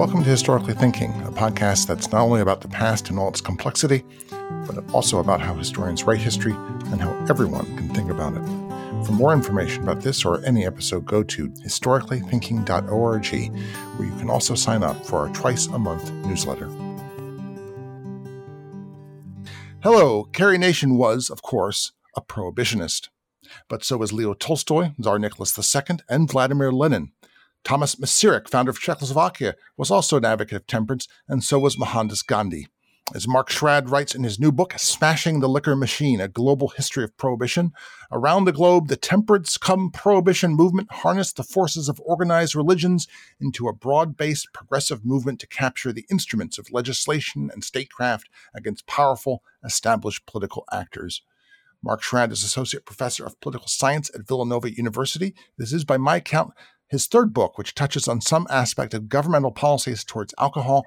Welcome to Historically Thinking, a podcast that's not only about the past and all its complexity, but also about how historians write history and how everyone can think about it. For more information about this or any episode, go to historicallythinking.org, where you can also sign up for our twice a month newsletter. Hello, Carrie Nation was, of course, a prohibitionist. But so was Leo Tolstoy, Tsar Nicholas II, and Vladimir Lenin. Thomas Masaryk, founder of Czechoslovakia, was also an advocate of temperance, and so was Mohandas Gandhi. As Mark Schrad writes in his new book, Smashing the Liquor Machine A Global History of Prohibition, around the globe, the temperance come prohibition movement harnessed the forces of organized religions into a broad based progressive movement to capture the instruments of legislation and statecraft against powerful, established political actors. Mark Schrad is Associate Professor of Political Science at Villanova University. This is, by my count, his third book, which touches on some aspect of governmental policies towards alcohol,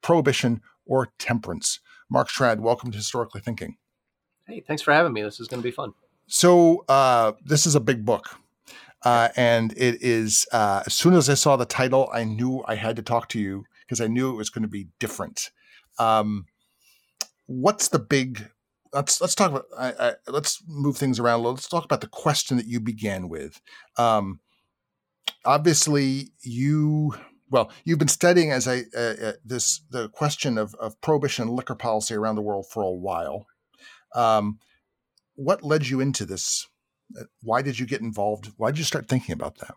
prohibition, or temperance. Mark Schrad, welcome to Historically Thinking. Hey, thanks for having me. This is going to be fun. So, uh, this is a big book. Uh, and it is, uh, as soon as I saw the title, I knew I had to talk to you because I knew it was going to be different. Um, what's the big let's let's talk about I, I, let's move things around. A little. Let's talk about the question that you began with. Um, obviously you well you've been studying as I uh, this the question of, of prohibition and liquor policy around the world for a while. Um, what led you into this? Uh, why did you get involved? Why did you start thinking about that?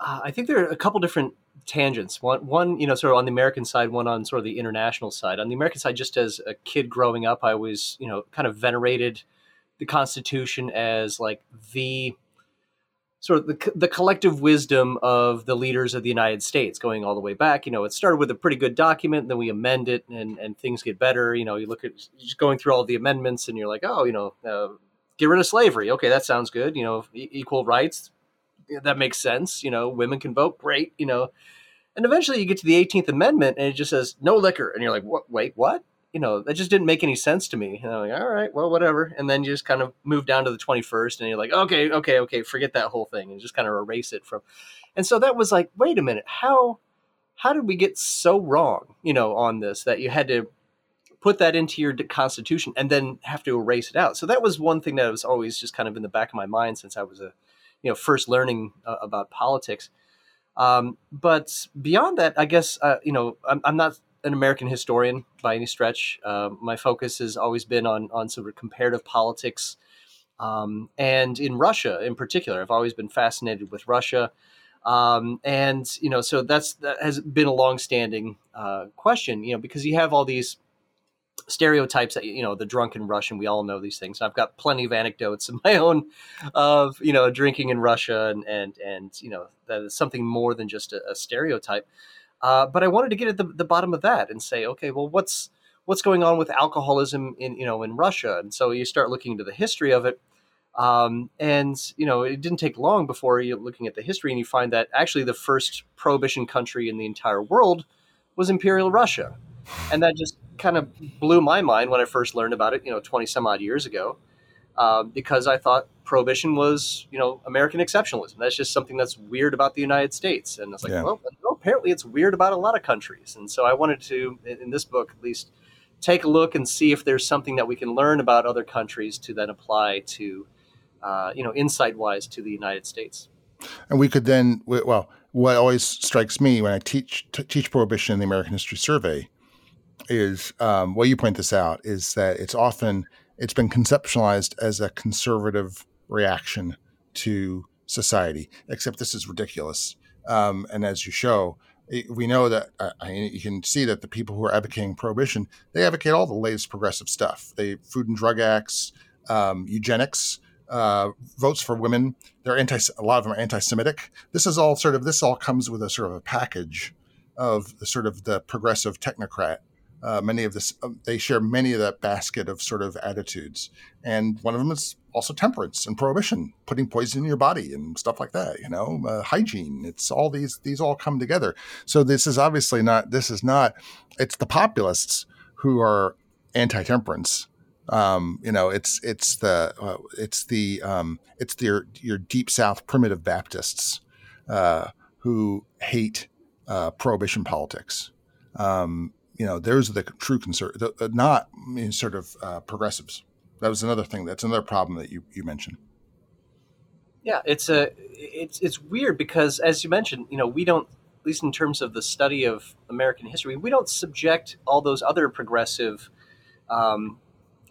Uh, i think there are a couple different tangents. One one you know sort of on the american side one on sort of the international side. On the american side just as a kid growing up i was you know kind of venerated the constitution as like the sort of the, the collective wisdom of the leaders of the United States going all the way back. You know, it started with a pretty good document, then we amend it and, and things get better. You know, you look at just going through all the amendments and you're like, oh, you know, uh, get rid of slavery. Okay, that sounds good. You know, e- equal rights. That makes sense. You know, women can vote. Great. You know, and eventually you get to the 18th Amendment and it just says no liquor. And you're like, what? Wait, what? You know, that just didn't make any sense to me. And I'm like, all right, well, whatever. And then you just kind of move down to the 21st and you're like, okay, okay, okay, forget that whole thing and just kind of erase it from. And so that was like, wait a minute, how, how did we get so wrong, you know, on this that you had to put that into your constitution and then have to erase it out? So that was one thing that was always just kind of in the back of my mind since I was a, you know, first learning uh, about politics. Um, but beyond that, I guess, uh, you know, I'm, I'm not an American historian by any stretch. Uh, my focus has always been on on sort of comparative politics, um, and in Russia in particular. I've always been fascinated with Russia, um, and you know, so that's that has been a longstanding uh, question. You know, because you have all these stereotypes that you know the drunken Russian. We all know these things. I've got plenty of anecdotes of my own of you know drinking in Russia, and and and you know that is something more than just a, a stereotype. Uh, but I wanted to get at the, the bottom of that and say, okay, well, what's what's going on with alcoholism in you know in Russia? And so you start looking into the history of it, um, and you know it didn't take long before you're looking at the history and you find that actually the first prohibition country in the entire world was Imperial Russia, and that just kind of blew my mind when I first learned about it, you know, twenty some odd years ago. Um, because I thought prohibition was, you know, American exceptionalism. That's just something that's weird about the United States. And it's like, yeah. well, apparently it's weird about a lot of countries. And so I wanted to, in this book at least, take a look and see if there's something that we can learn about other countries to then apply to, uh, you know, insight wise to the United States. And we could then, well, what always strikes me when I teach t- teach prohibition in the American History Survey is, um, you point this out, is that it's often it's been conceptualized as a conservative reaction to society. Except this is ridiculous. Um, and as you show, we know that uh, you can see that the people who are advocating prohibition they advocate all the latest progressive stuff. They Food and Drug Acts, um, eugenics, uh, votes for women. They're anti. A lot of them are anti-Semitic. This is all sort of. This all comes with a sort of a package of sort of the progressive technocrat uh, many of this um, they share many of that basket of sort of attitudes and one of them is also temperance and prohibition putting poison in your body and stuff like that you know uh, hygiene it's all these these all come together so this is obviously not this is not it's the populists who are anti-temperance um, you know it's it's the uh, it's the um, it's the, your, your deep south primitive baptists uh, who hate uh, prohibition politics. Um, you know, those are the true conservatives, not I mean, sort of uh, progressives. That was another thing. That's another problem that you, you mentioned. Yeah, it's a it's it's weird because as you mentioned, you know, we don't at least in terms of the study of American history, we don't subject all those other progressive um,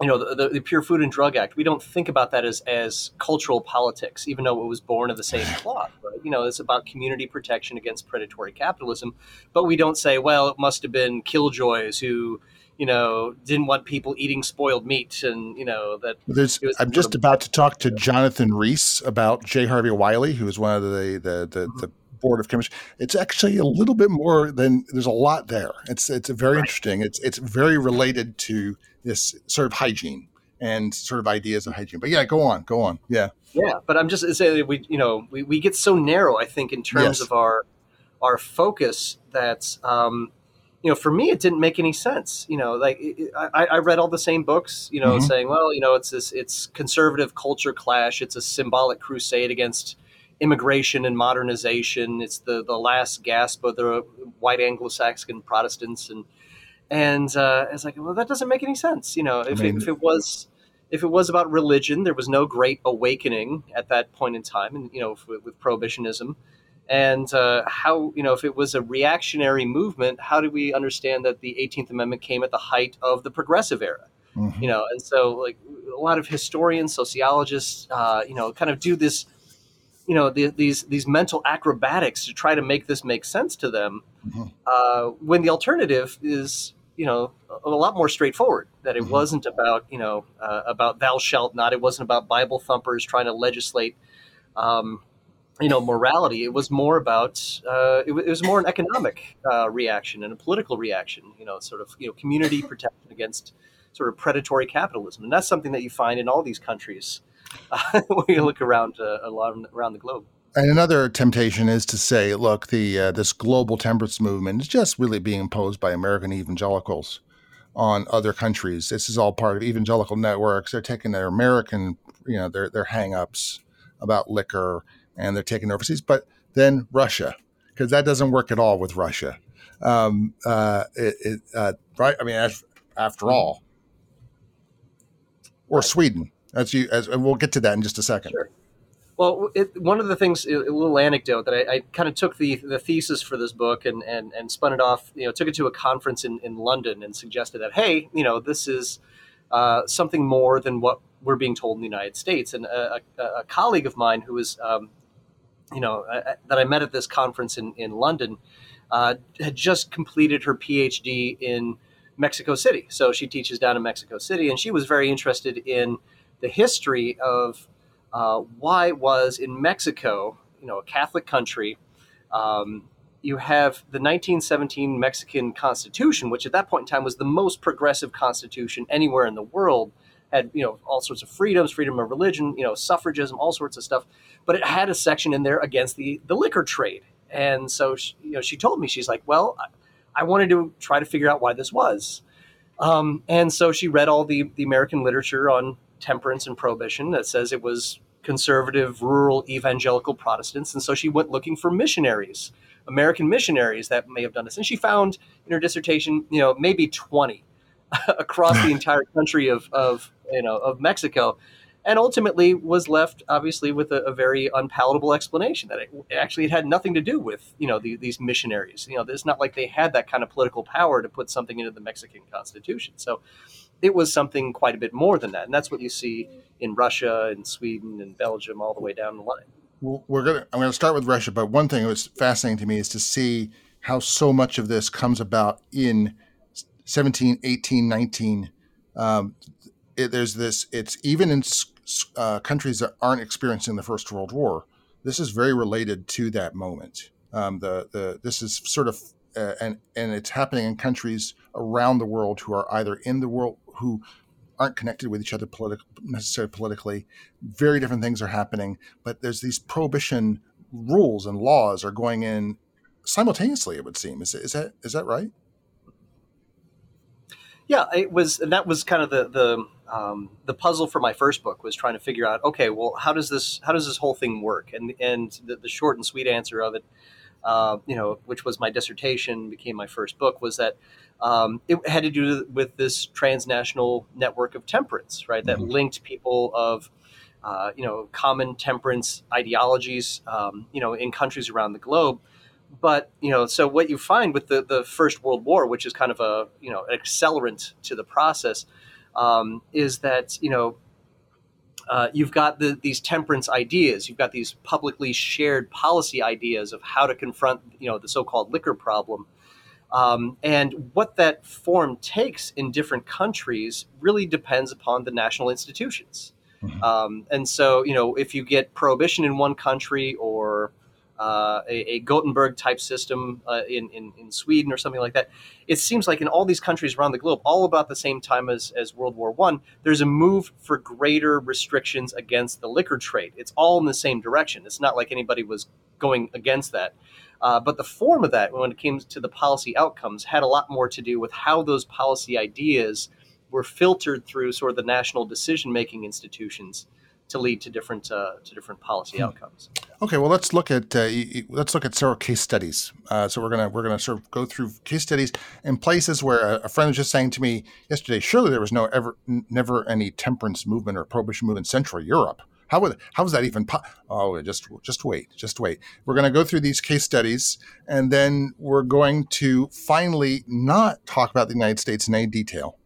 you know, the, the, Pure Food and Drug Act, we don't think about that as, as cultural politics, even though it was born of the same cloth. Right? You know, it's about community protection against predatory capitalism. But we don't say, well, it must have been killjoys who, you know, didn't want people eating spoiled meat. And, you know, that. There's, I'm just about to talk to Jonathan Rees about J. Harvey Wiley, who was one of the, the, the, mm-hmm. the board of chemistry. It's actually a little bit more than there's a lot there. It's it's very right. interesting. It's it's very related to this sort of hygiene and sort of ideas of hygiene. But yeah, go on, go on. Yeah. Yeah, but I'm just saying we you know we, we get so narrow. I think in terms yes. of our our focus that um, you know for me it didn't make any sense. You know, like I, I read all the same books. You know, mm-hmm. saying well you know it's this it's conservative culture clash. It's a symbolic crusade against immigration and modernization. It's the the last gasp of the white Anglo-Saxon Protestants and and uh, it's like, well, that doesn't make any sense. You know, if, I mean, it, if it was if it was about religion, there was no great awakening at that point in time, and you know, with, with prohibitionism. And uh, how you know if it was a reactionary movement, how do we understand that the 18th Amendment came at the height of the progressive era? Mm-hmm. You know, and so like a lot of historians, sociologists, uh, you know, kind of do this you know the, these these mental acrobatics to try to make this make sense to them mm-hmm. uh, when the alternative is you know a lot more straightforward that it mm-hmm. wasn't about you know uh, about thou shalt not it wasn't about bible thumpers trying to legislate um, you know morality it was more about uh, it, it, was more an economic uh, reaction and a political reaction you know sort of you know community protection against sort of predatory capitalism and that's something that you find in all these countries when you look around uh, a lot around the globe and another temptation is to say, look, the uh, this global temperance movement is just really being imposed by American evangelicals on other countries. This is all part of evangelical networks. They're taking their American, you know, their their hangups about liquor and they're taking overseas. But then Russia, because that doesn't work at all with Russia. Um, uh, it, it, uh, right? I mean, as, after all, or Sweden, as you as and we'll get to that in just a second. Sure. Well, it, one of the things, a little anecdote that I, I, kind of took the the thesis for this book and, and and spun it off. You know, took it to a conference in, in London and suggested that, hey, you know, this is uh, something more than what we're being told in the United States. And a, a, a colleague of mine who was, um, you know, that I met at this conference in in London, uh, had just completed her PhD in Mexico City. So she teaches down in Mexico City, and she was very interested in the history of uh, why it was in Mexico, you know, a Catholic country, um, you have the 1917 Mexican Constitution, which at that point in time was the most progressive constitution anywhere in the world. Had you know all sorts of freedoms, freedom of religion, you know, suffragism, all sorts of stuff. But it had a section in there against the the liquor trade. And so she, you know, she told me she's like, well, I, I wanted to try to figure out why this was. Um, and so she read all the the American literature on temperance and prohibition that says it was conservative, rural, evangelical Protestants. And so she went looking for missionaries, American missionaries that may have done this. And she found in her dissertation, you know, maybe 20 across the entire country of, of, you know, of Mexico. And ultimately was left, obviously, with a, a very unpalatable explanation that it actually it had nothing to do with, you know, the, these missionaries. You know, it's not like they had that kind of political power to put something into the Mexican Constitution. So, it was something quite a bit more than that, and that's what you see in Russia and Sweden and Belgium all the way down the line. We're gonna. I'm gonna start with Russia, but one thing that was fascinating to me is to see how so much of this comes about in 17, 18, 19. Um, it, there's this. It's even in uh, countries that aren't experiencing the First World War. This is very related to that moment. Um, the the this is sort of uh, and and it's happening in countries around the world who are either in the world who aren't connected with each other politi- necessarily politically. Very different things are happening, but there's these prohibition rules and laws are going in simultaneously. It would seem is is that is that right? Yeah, it was, and that was kind of the the um, the puzzle for my first book was trying to figure out, okay, well, how does this how does this whole thing work? And and the, the short and sweet answer of it uh, you know, which was my dissertation, became my first book, was that um, it had to do with this transnational network of temperance, right? That mm-hmm. linked people of, uh, you know, common temperance ideologies, um, you know, in countries around the globe. But you know, so what you find with the the First World War, which is kind of a you know an accelerant to the process, um, is that you know uh, you've got the, these temperance ideas. You've got these publicly shared policy ideas of how to confront, you know, the so-called liquor problem. Um, and what that form takes in different countries really depends upon the national institutions. Mm-hmm. Um, and so, you know, if you get prohibition in one country or uh, a, a, Gothenburg type system uh, in, in, in, Sweden or something like that. It seems like in all these countries around the globe, all about the same time as, as World War One, there's a move for greater restrictions against the liquor trade. It's all in the same direction. It's not like anybody was going against that. Uh, but the form of that, when it came to the policy outcomes, had a lot more to do with how those policy ideas were filtered through sort of the national decision making institutions to lead to different uh, to different policy hmm. outcomes. Okay, well let's look at uh, let's look at several case studies. Uh, so we're gonna we're gonna sort of go through case studies in places where a, a, friend was just saying to me yesterday. Surely there was no ever never any temperance movement or prohibition movement in Central Europe. How would how was that even? Po- oh, just just wait, just wait. We're going to go through these case studies, and then we're going to finally not talk about the United States in any detail.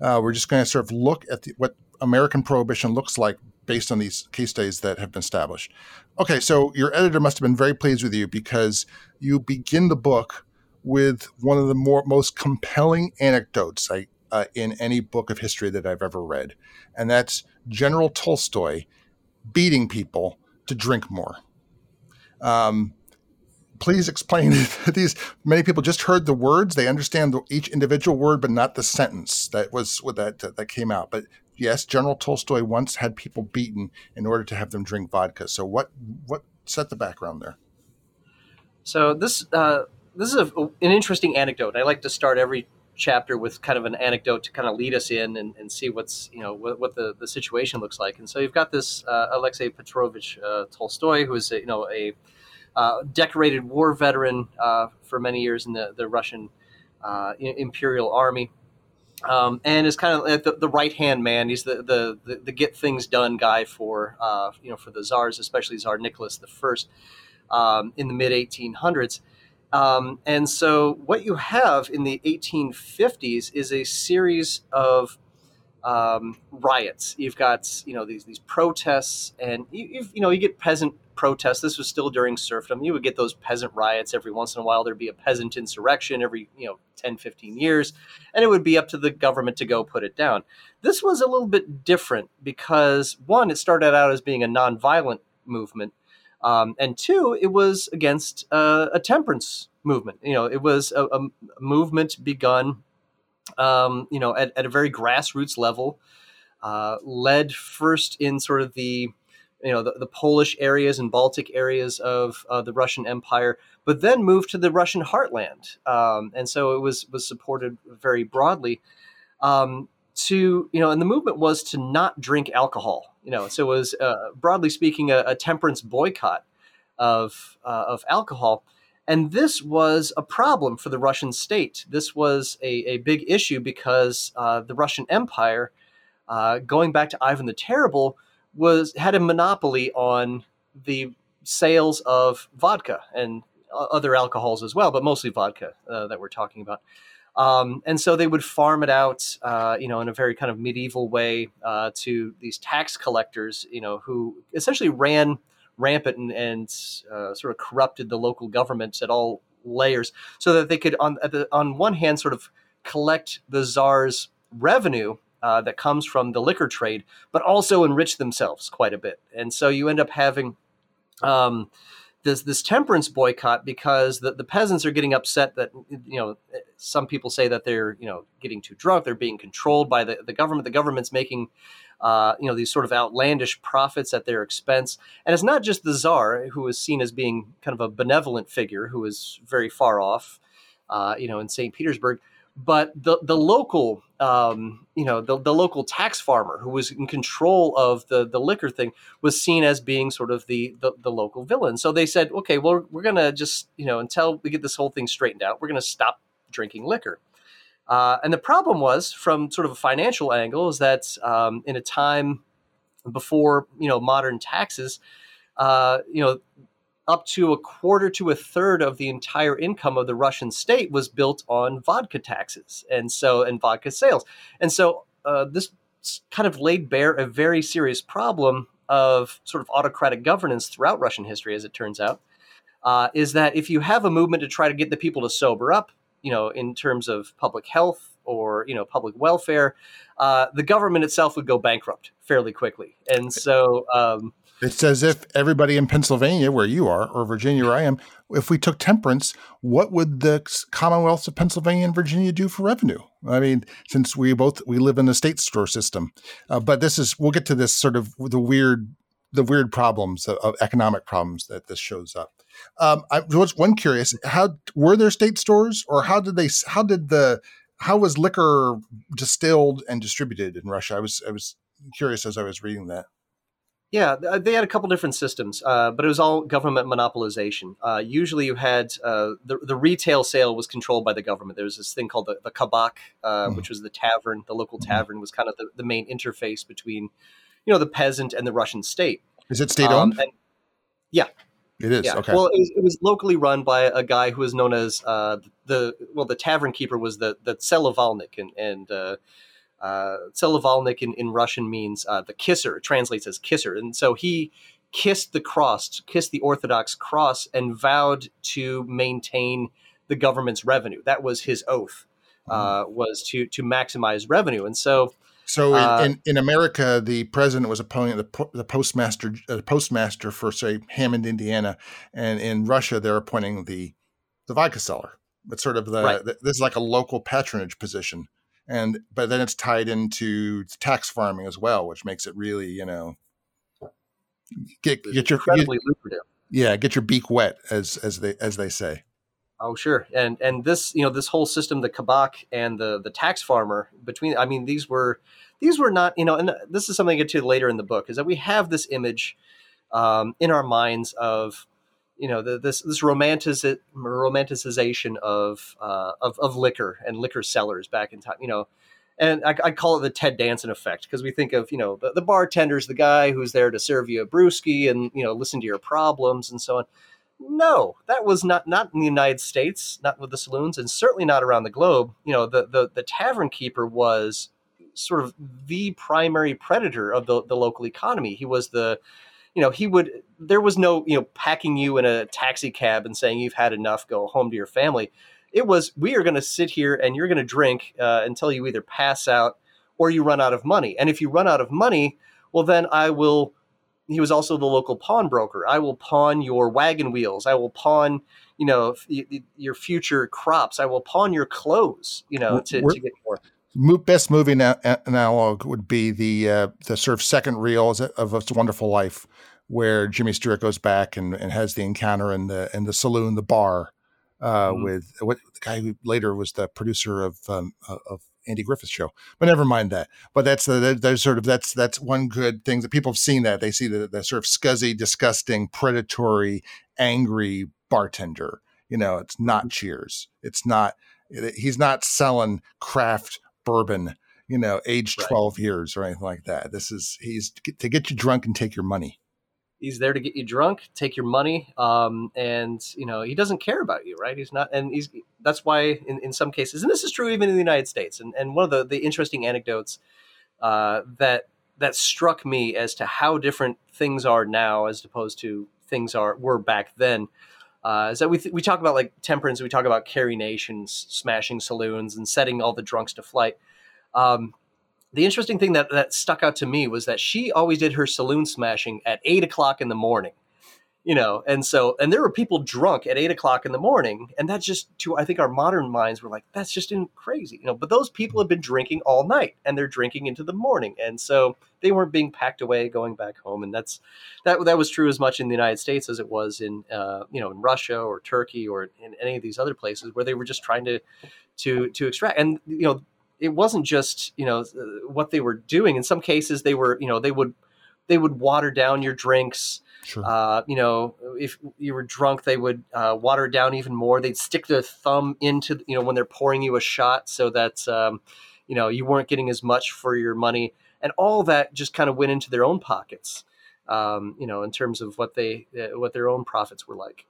Uh, we're just going to sort of look at the, what American prohibition looks like based on these case studies that have been established. Okay, so your editor must have been very pleased with you because you begin the book with one of the more most compelling anecdotes I, uh, in any book of history that I've ever read, and that's General Tolstoy beating people to drink more. Um, please explain these. Many people just heard the words; they understand the, each individual word, but not the sentence that was what that that came out. But yes, General Tolstoy once had people beaten in order to have them drink vodka. So what what set the background there? So this uh, this is a, an interesting anecdote. I like to start every chapter with kind of an anecdote to kind of lead us in and, and see what's you know what, what, the, the situation looks like. And so you've got this uh, Alexei Petrovich uh, Tolstoy, who is a, you know a uh, decorated war veteran uh, for many years in the the Russian uh, Imperial Army um, and is kind of the, the right hand man. He's the, the, the the get things done guy for uh, you know for the czars, especially Tsar Nicholas the First um, in the mid 1800s. Um, and so what you have in the 1850s is a series of um, riots. You've got you know these these protests, and you you know you get peasant protests. This was still during serfdom. You would get those peasant riots every once in a while. There'd be a peasant insurrection every, you know, 10, 15 years, and it would be up to the government to go put it down. This was a little bit different because, one, it started out as being a nonviolent movement, um, and two, it was against uh, a temperance movement. You know, it was a, a movement begun, um, you know, at, at, a very grassroots level, uh, led first in sort of the you know the, the Polish areas and Baltic areas of uh, the Russian Empire, but then moved to the Russian heartland, um, and so it was was supported very broadly. Um, to you know, and the movement was to not drink alcohol. You know, so it was uh, broadly speaking a, a, temperance boycott of uh, of alcohol. And this was a problem for the Russian state. This was a, a big issue because uh, the Russian Empire, uh, going back to Ivan the Terrible, was had a monopoly on the sales of vodka and other alcohols as well, but mostly vodka uh, that we're talking about. Um, and so they would farm it out, uh, you know, in a very kind of medieval way uh, to these tax collectors, you know, who essentially ran rampant and, and uh, sort of corrupted the local governments at all layers, so that they could, on the, on one hand, sort of collect the czar's revenue uh, that comes from the liquor trade, but also enrich themselves quite a bit. And so you end up having um, this this temperance boycott because the, the peasants are getting upset that you know some people say that they're you know getting too drunk, they're being controlled by the, the government. The government's making uh, you know these sort of outlandish profits at their expense, and it's not just the czar who is seen as being kind of a benevolent figure who is very far off, uh, you know, in St. Petersburg but the the local um, you know the, the local tax farmer who was in control of the the liquor thing was seen as being sort of the the, the local villain. So they said okay well we're gonna just you know until we get this whole thing straightened out we're gonna stop drinking liquor. Uh, and the problem was from sort of a financial angle is that um, in a time before you know modern taxes uh, you know up to a quarter to a third of the entire income of the Russian state was built on vodka taxes and so and vodka sales. And so uh, this kind of laid bare a very serious problem of sort of autocratic governance throughout Russian history, as it turns out, uh, is that if you have a movement to try to get the people to sober up, you know, in terms of public health or you know public welfare, uh, the government itself would go bankrupt fairly quickly. And so um, it's as if everybody in Pennsylvania, where you are, or Virginia, where I am, if we took temperance, what would the Commonwealths of Pennsylvania and Virginia do for revenue? I mean, since we both we live in the state store system, uh, but this is we'll get to this sort of the weird the weird problems of, of economic problems that this shows up. Um, I was one curious: how were there state stores, or how did they? How did the? How was liquor distilled and distributed in Russia? I was I was curious as I was reading that. Yeah, uh, they had a couple different systems, uh, but it was all government monopolization. Uh, usually, you had uh, the the retail sale was controlled by the government. There was this thing called the, the kabak, mm. which was the tavern. The local mm-hmm. tavern was kind of the, the main interface between, you know, the peasant and the Russian state. Is it state owned? Um, yeah, it is. Yeah. Okay. Well, it was, it was, locally run by a guy who was known as uh, the well, the tavern keeper was the the Tselovalnik, and and uh, in, in Russian means uh, the kisser. It translates as kisser. And so he kissed the cross, kissed the Orthodox cross, and vowed to maintain the government's revenue. That was his oath, uh, mm-hmm. was to to maximize revenue. And so, so uh, in, in America, the president was appointing the the postmaster uh, postmaster for say Hammond, Indiana, and in Russia they're appointing the the vodka seller. It's sort of the, right. the this is like a local patronage position and but then it's tied into tax farming as well, which makes it really you know get get your incredibly get, lucrative. Yeah, get your beak wet, as as they as they say. Oh sure, and and this you know this whole system, the kabak and the the tax farmer between. I mean, these were these were not you know, and this is something I get to later in the book is that we have this image um, in our minds of you know the, this this romantic romanticization of, uh, of of liquor and liquor sellers back in time. You know, and I, I call it the Ted Danson effect because we think of you know the, the bartender's the guy who's there to serve you a brewski and you know listen to your problems and so on. No, that was not not in the United States, not with the saloons, and certainly not around the globe. You know, the the, the tavern keeper was sort of the primary predator of the, the local economy. He was the you know, he would, there was no, you know, packing you in a taxi cab and saying you've had enough, go home to your family. It was, we are going to sit here and you're going to drink uh, until you either pass out or you run out of money. And if you run out of money, well, then I will, he was also the local pawnbroker. I will pawn your wagon wheels. I will pawn, you know, your future crops. I will pawn your clothes, you know, to, to get more best movie na- analog would be the uh, the sort of second reel of It's a Wonderful Life, where Jimmy Stewart goes back and, and has the encounter in the in the saloon, the bar, uh, mm-hmm. with what the guy who later was the producer of um, of Andy Griffith's show. But never mind that. But that's the there's sort of that's that's one good thing that people have seen that they see the, the sort of scuzzy, disgusting, predatory, angry bartender. You know, it's not mm-hmm. Cheers. It's not. He's not selling craft bourbon, you know, age right. 12 years or anything like that. This is, he's to get you drunk and take your money. He's there to get you drunk, take your money, um, and you know he doesn't care about you, right? He's not, and he's that's why in, in some cases, and this is true even in the United States. And, and one of the, the interesting anecdotes uh, that that struck me as to how different things are now as opposed to things are were back then uh, that we, th- we talk about like temperance, we talk about Carrie Nations smashing saloons and setting all the drunks to flight. Um, the interesting thing that, that stuck out to me was that she always did her saloon smashing at eight o'clock in the morning. You know and so and there were people drunk at eight o'clock in the morning and that's just to i think our modern minds were like that's just crazy you know but those people have been drinking all night and they're drinking into the morning and so they weren't being packed away going back home and that's that that was true as much in the united states as it was in uh, you know in russia or turkey or in any of these other places where they were just trying to to to extract and you know it wasn't just you know what they were doing. In some cases they were you know they would they would water down your drinks Sure. Uh, you know, if you were drunk, they would uh, water it down even more. They'd stick their thumb into, you know, when they're pouring you a shot so that, um, you know, you weren't getting as much for your money. And all that just kind of went into their own pockets, um, you know, in terms of what they, uh, what their own profits were like.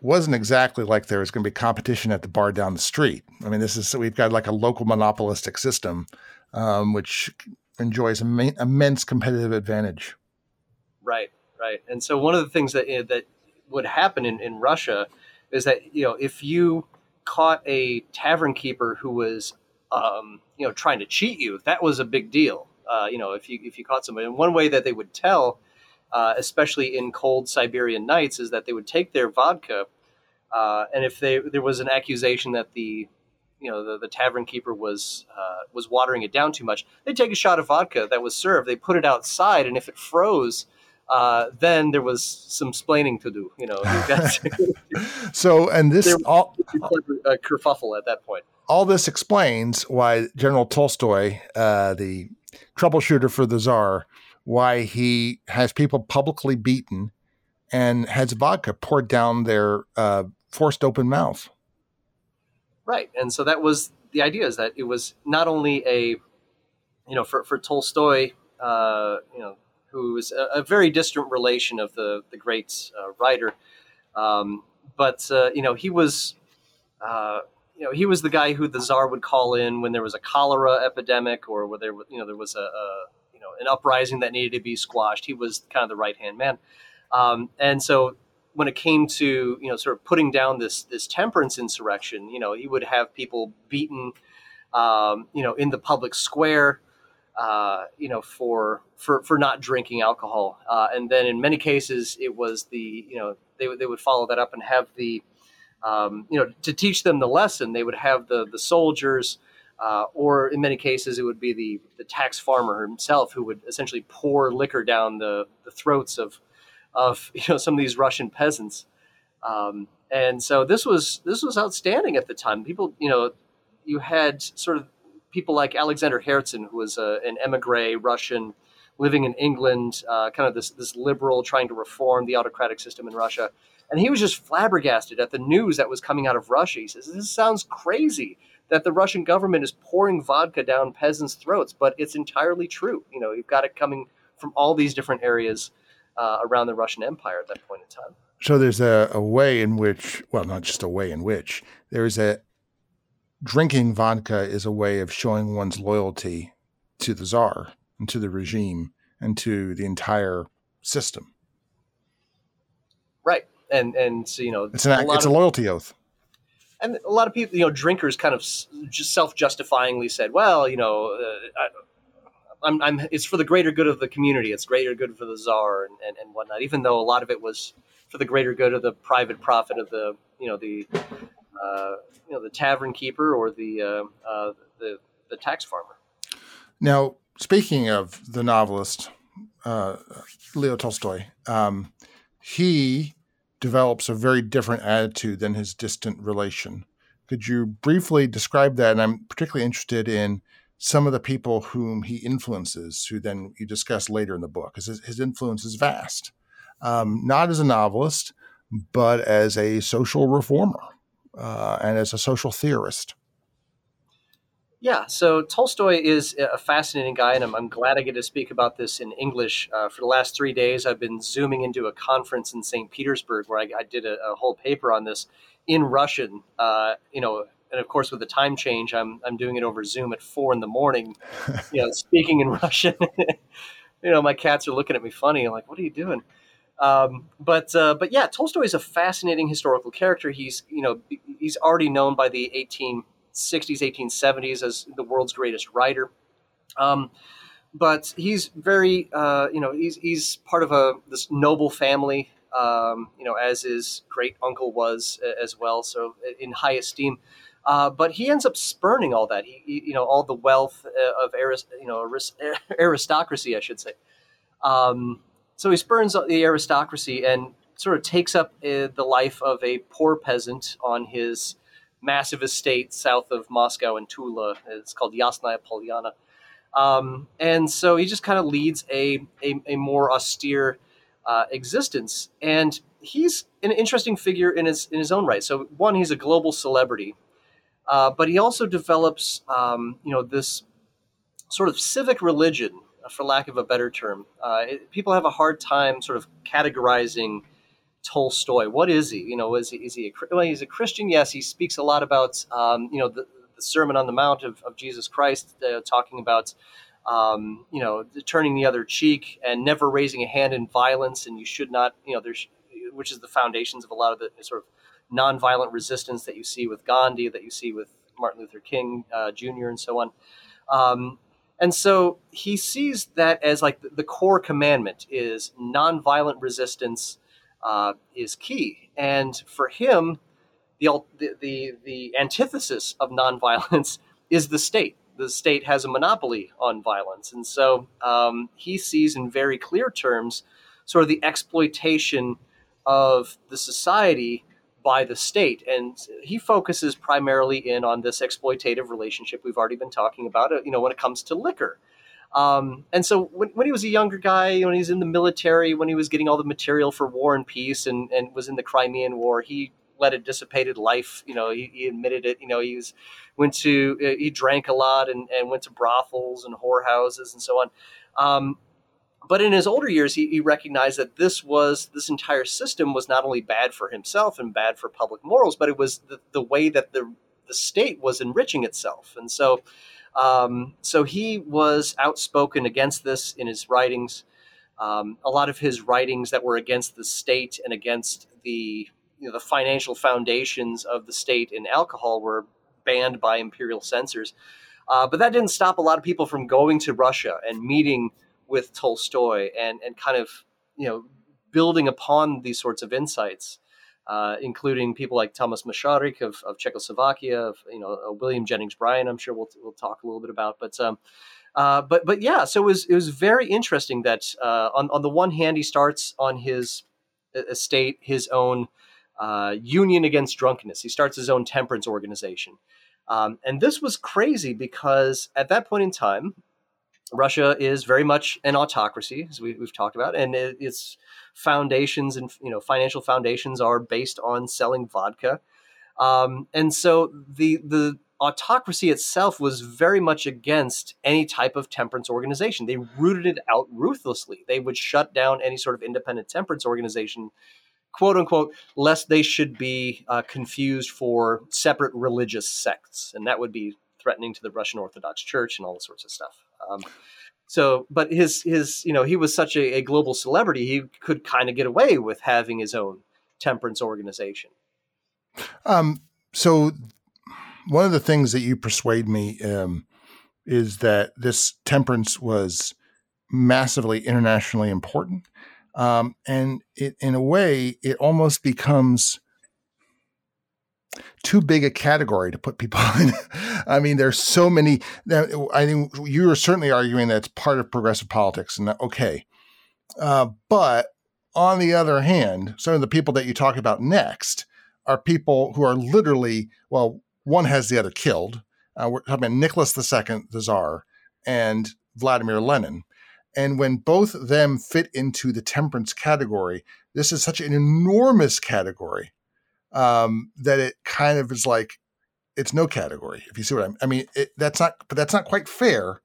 Wasn't exactly like there was going to be competition at the bar down the street. I mean, this is, we've got like a local monopolistic system, um, which enjoys Im- immense competitive advantage. Right right? And so one of the things that you know, that would happen in, in Russia is that you know if you caught a tavern keeper who was um, you know trying to cheat you, that was a big deal. Uh, you know if you if you caught somebody, and one way that they would tell, uh, especially in cold Siberian nights, is that they would take their vodka, uh, and if they there was an accusation that the you know the, the tavern keeper was uh, was watering it down too much, they'd take a shot of vodka that was served, they put it outside, and if it froze uh, then there was some splaining to do. You know, so and this all a kerfuffle at that point. All this explains why General Tolstoy, uh, the troubleshooter for the Tsar, why he has people publicly beaten and has vodka poured down their uh, forced open mouth. Right, and so that was the idea: is that it was not only a, you know, for for Tolstoy, uh, you know who is a, a, very distant relation of the the great uh, writer. Um, but uh, you know, he was. Uh, you know, he was the guy who the czar would call in when there was a cholera epidemic or where there, you know, there was a, a you know an uprising that needed to be squashed. He was kind of the right hand man, um, and so when it came to you know sort of putting down this this temperance insurrection, you know, he would have people beaten, um, you know, in the public square uh, you know, for for for not drinking alcohol. Uh, and then in many cases, it was the you know they they would follow that up and have the um, you know to teach them the lesson. They would have the the soldiers. Uh, or in many cases, it would be the, the tax farmer himself who would essentially pour liquor down the, the throats of, of you know some of these Russian peasants. Um, and so this was this was outstanding at the time. People, you know, you had sort of people like Alexander Herzen, who was a, an emigre Russian living in England, uh, kind of this, this liberal trying to reform the autocratic system in Russia. And he was just flabbergasted at the news that was coming out of Russia. He says, This sounds crazy that the Russian government is pouring vodka down peasants' throats, but it's entirely true. You know, you've got it coming from all these different areas uh, around the Russian Empire at that point in time. So there's a, a way in which, well, not just a way in which, there is a, drinking vodka is a way of showing one's loyalty to the czar and to the regime and to the entire system. Right, and and so, you know it's an a it's of, a loyalty oath. And a lot of people, you know, drinkers kind of just self justifyingly said, "Well, you know, uh, I, I'm, I'm, it's for the greater good of the community. It's greater good for the czar and, and, and whatnot." Even though a lot of it was for the greater good of the private profit of the, you know, the you know the tavern keeper or the uh, uh, the the tax farmer. Now, speaking of the novelist uh, Leo Tolstoy, um, he develops a very different attitude than his distant relation. Could you briefly describe that? And I'm particularly interested in some of the people whom he influences, who then you discuss later in the book, because his, his influence is vast. Um, not as a novelist, but as a social reformer uh, and as a social theorist. Yeah, so Tolstoy is a fascinating guy, and I'm, I'm glad I get to speak about this in English. Uh, for the last three days, I've been zooming into a conference in St. Petersburg where I, I did a, a, whole paper on this in Russian. Uh, you know, and of course, with the time change, I'm I'm doing it over Zoom at four in the morning. You know, speaking in Russian. you know, my cats are looking at me funny. I'm like, "What are you doing?" Um, but uh, but yeah, Tolstoy is a fascinating historical character. He's you know he's already known by the 1860s, 1870s as the world's greatest writer. Um, but he's very uh, you know he's he's part of a this noble family um, you know, as his great uncle was as well. So in high esteem. Uh, but he ends up spurning all that. He, he you know, all the wealth uh, of arist- you know aristocracy, I should say. Um, so he spurns the aristocracy and sort of takes up uh, the life of a poor peasant on his massive estate south of Moscow and Tula. It's called Yasnaya Polyana. Um, and so he just kind of leads a, a, a more austere uh, existence. And he's an interesting figure in his, in his own right. So, one, he's a global celebrity, uh, but he also develops, um, you know, this sort of civic religion, for lack of a better term. Uh, it, people have a hard time sort of categorizing Tolstoy. What is he? You know, is he is he a, well, he's a Christian? Yes, he speaks a lot about um, you know the, the, Sermon on the Mount of, of Jesus Christ, uh, talking about um, you know turning the other cheek and never raising a hand in violence, and you should not you know there's which is the foundations of a lot of the sort of nonviolent resistance that you see with Gandhi, that you see with Martin Luther King uh, Jr. and so on. Um, and so he sees that as like the core commandment is nonviolent resistance uh, is key. And for him, the, the, the, antithesis of nonviolence is the state. The state has a monopoly on violence. And so um, he sees in very clear terms sort of the exploitation of the society by the state. And he focuses primarily in on this exploitative relationship we've already been talking about, uh, you know, when it comes to liquor. Um, and so when, when he was a younger guy, when he was in the military, when he was getting all the material for War and Peace and, and was in the Crimean War, he led a dissipated life. You know, he, he admitted it. You know, he was went to uh, he drank a lot and, and went to brothels and whorehouses and so on. Um, but in his older years, he, he, recognized that this was this entire system was not only bad for himself and bad for public morals, but it was the, the way that the the state was enriching itself. And so, um, so he was outspoken against this in his writings. Um, a lot of his writings that were against the state and against the you know, the financial foundations of the state in alcohol were banned by imperial censors. Uh, but that didn't stop a lot of people from going to Russia and meeting with Tolstoy and and kind of you know building upon these sorts of insights uh, including people like Thomas Masaryk of, of Czechoslovakia, of you know uh, William Jennings Bryan. I'm sure we'll we'll talk a little bit about, but. Um, uh, but but yeah, so it was it was very interesting that uh, on on the one hand he starts on his estate his own uh, union against drunkenness. He starts his own temperance organization, um, and this was crazy because at that point in time, Russia is very much an autocracy, as we, have talked about, and it, its foundations and you know financial foundations are based on selling vodka, um, and so the the autocracy itself was very much against any type of temperance organization. They rooted it out ruthlessly. They would shut down any sort of independent temperance organization, quote unquote, lest they should be uh, confused for separate religious sects, and that would be threatening to the Russian Orthodox Church and all sorts of stuff. Um, so, but his his you know he was such a, a global celebrity, he could kind of get away with having his own temperance organization. Um, so one of the things that you persuade me um, is that this temperance was massively internationally important, um, and it, in a way, it almost becomes too big a category to put people in. I mean, there's so many. I think you are certainly arguing that it's part of progressive politics, and okay. Uh, but on the other hand, some of the people that you talk about next are people who are literally, well, one has the other killed. Uh, we're talking about Nicholas II, the Tsar, and Vladimir Lenin. And when both of them fit into the temperance category, this is such an enormous category um, that it kind of is like it's no category. If you see what I'm, I mean, it, that's not, but that's not quite fair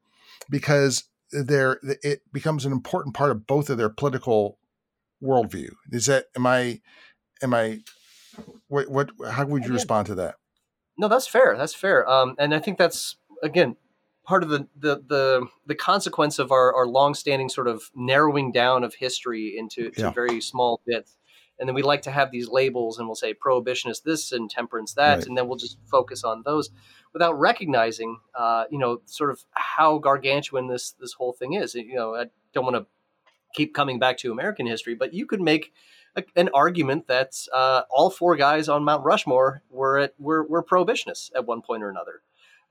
because there it becomes an important part of both of their political worldview. Is that am I am I what what how would you respond to that? No, that's fair. That's fair. Um, and I think that's again part of the the the, the consequence of our, our long-standing sort of narrowing down of history into yeah. very small bits and then we like to have these labels and we'll say prohibitionist this and temperance that right. and then we'll just focus on those without recognizing uh, you know sort of how gargantuan this this whole thing is you know i don't want to keep coming back to american history but you could make a, an argument that uh, all four guys on Mount Rushmore were at were, were prohibitionists at one point or another.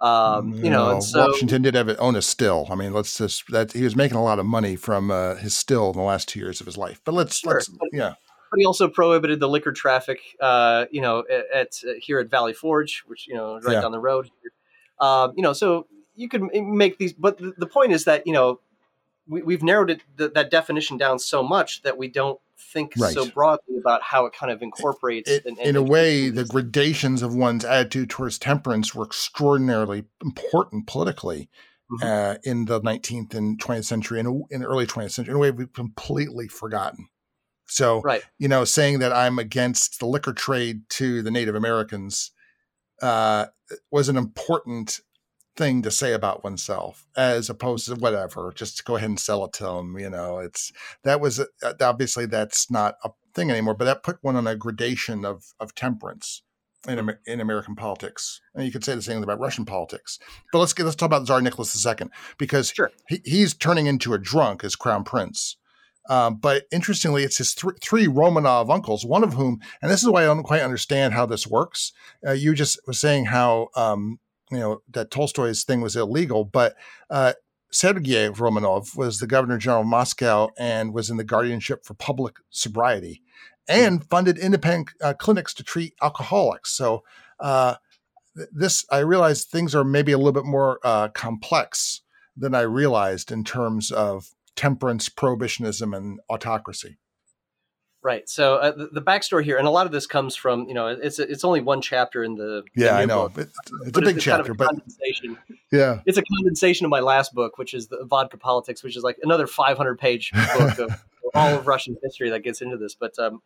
Um, you know, and so Washington did have own a still. I mean, let's just that he was making a lot of money from uh, his still in the last two years of his life. But let's Sure, let's but- yeah he also prohibited the liquor traffic. Uh, you know, at, at here at Valley Forge, which you know, right Yeah. down the road. Here. Um, you know, so you could m- make these, but the, the point is that you know we, we've narrowed it th- that definition down so much that we don't think Right. so broadly about how it kind of incorporates. it, and- in a way, the gradations of one's attitude towards temperance were extraordinarily important politically Mhm. uh, in the 19th and 20th century and in the early 20th century in a way we've completely forgotten. So, right. you know, saying that I'm against the liquor trade to the Native Americans uh, was an important thing to say about oneself, as opposed to whatever, just go ahead and sell it to them. You know, it's that was uh, obviously that's not a thing anymore, but that put one on a gradation of of temperance in in American politics, and you could say the same thing about Russian politics. But let's get let's talk about Tsar Nicholas II because Sure. he, he's turning into a drunk as crown prince. Um, but interestingly, it's his th- three Romanov uncles, one of whom, and this is why I don't quite understand how this works. Uh, you just was saying how um, you know that Tolstoy's thing was illegal, but uh, Sergei Romanov was the governor general of Moscow and was in the guardianship for public sobriety, and funded independent uh, clinics to treat alcoholics. So uh, th- this, I realized things are maybe a little bit more uh, complex than I realized in terms of temperance, prohibitionism, and autocracy. Right. So uh, the, the backstory here, and a lot of this comes from you know it's it's only one chapter in the Yeah, the I know. book, It- it's a big it's kind of chapter, a but condensation. yeah, It's a condensation of my last book, which is the Vodka Politics, which is like another 500 page book of all of Russian history that gets into this. But um,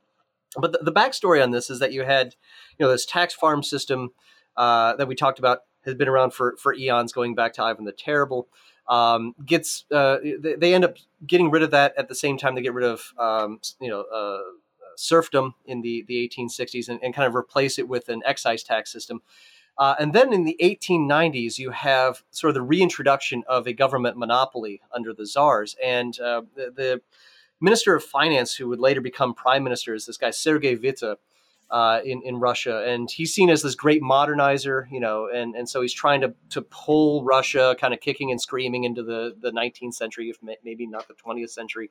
but the, the backstory on this is that you had you know this tax farm system uh, that we talked about has been around for for eons, going back to Ivan the Terrible. Um, gets uh, they, they end up getting rid of that at the same time they get rid of um, you know uh, serfdom in the the 1860s and, and kind of replace it with an excise tax system. Uh, and then in the 1890s, you have sort of the reintroduction of a government monopoly under the czars. And uh, the, the minister of finance, who would later become prime minister, is this guy, Sergei Witte. Uh, in in Russia, and he's seen as this great modernizer, you know, and, and so he's trying to to pull Russia, kind of kicking and screaming into the the 19th century, if maybe not the 20th century.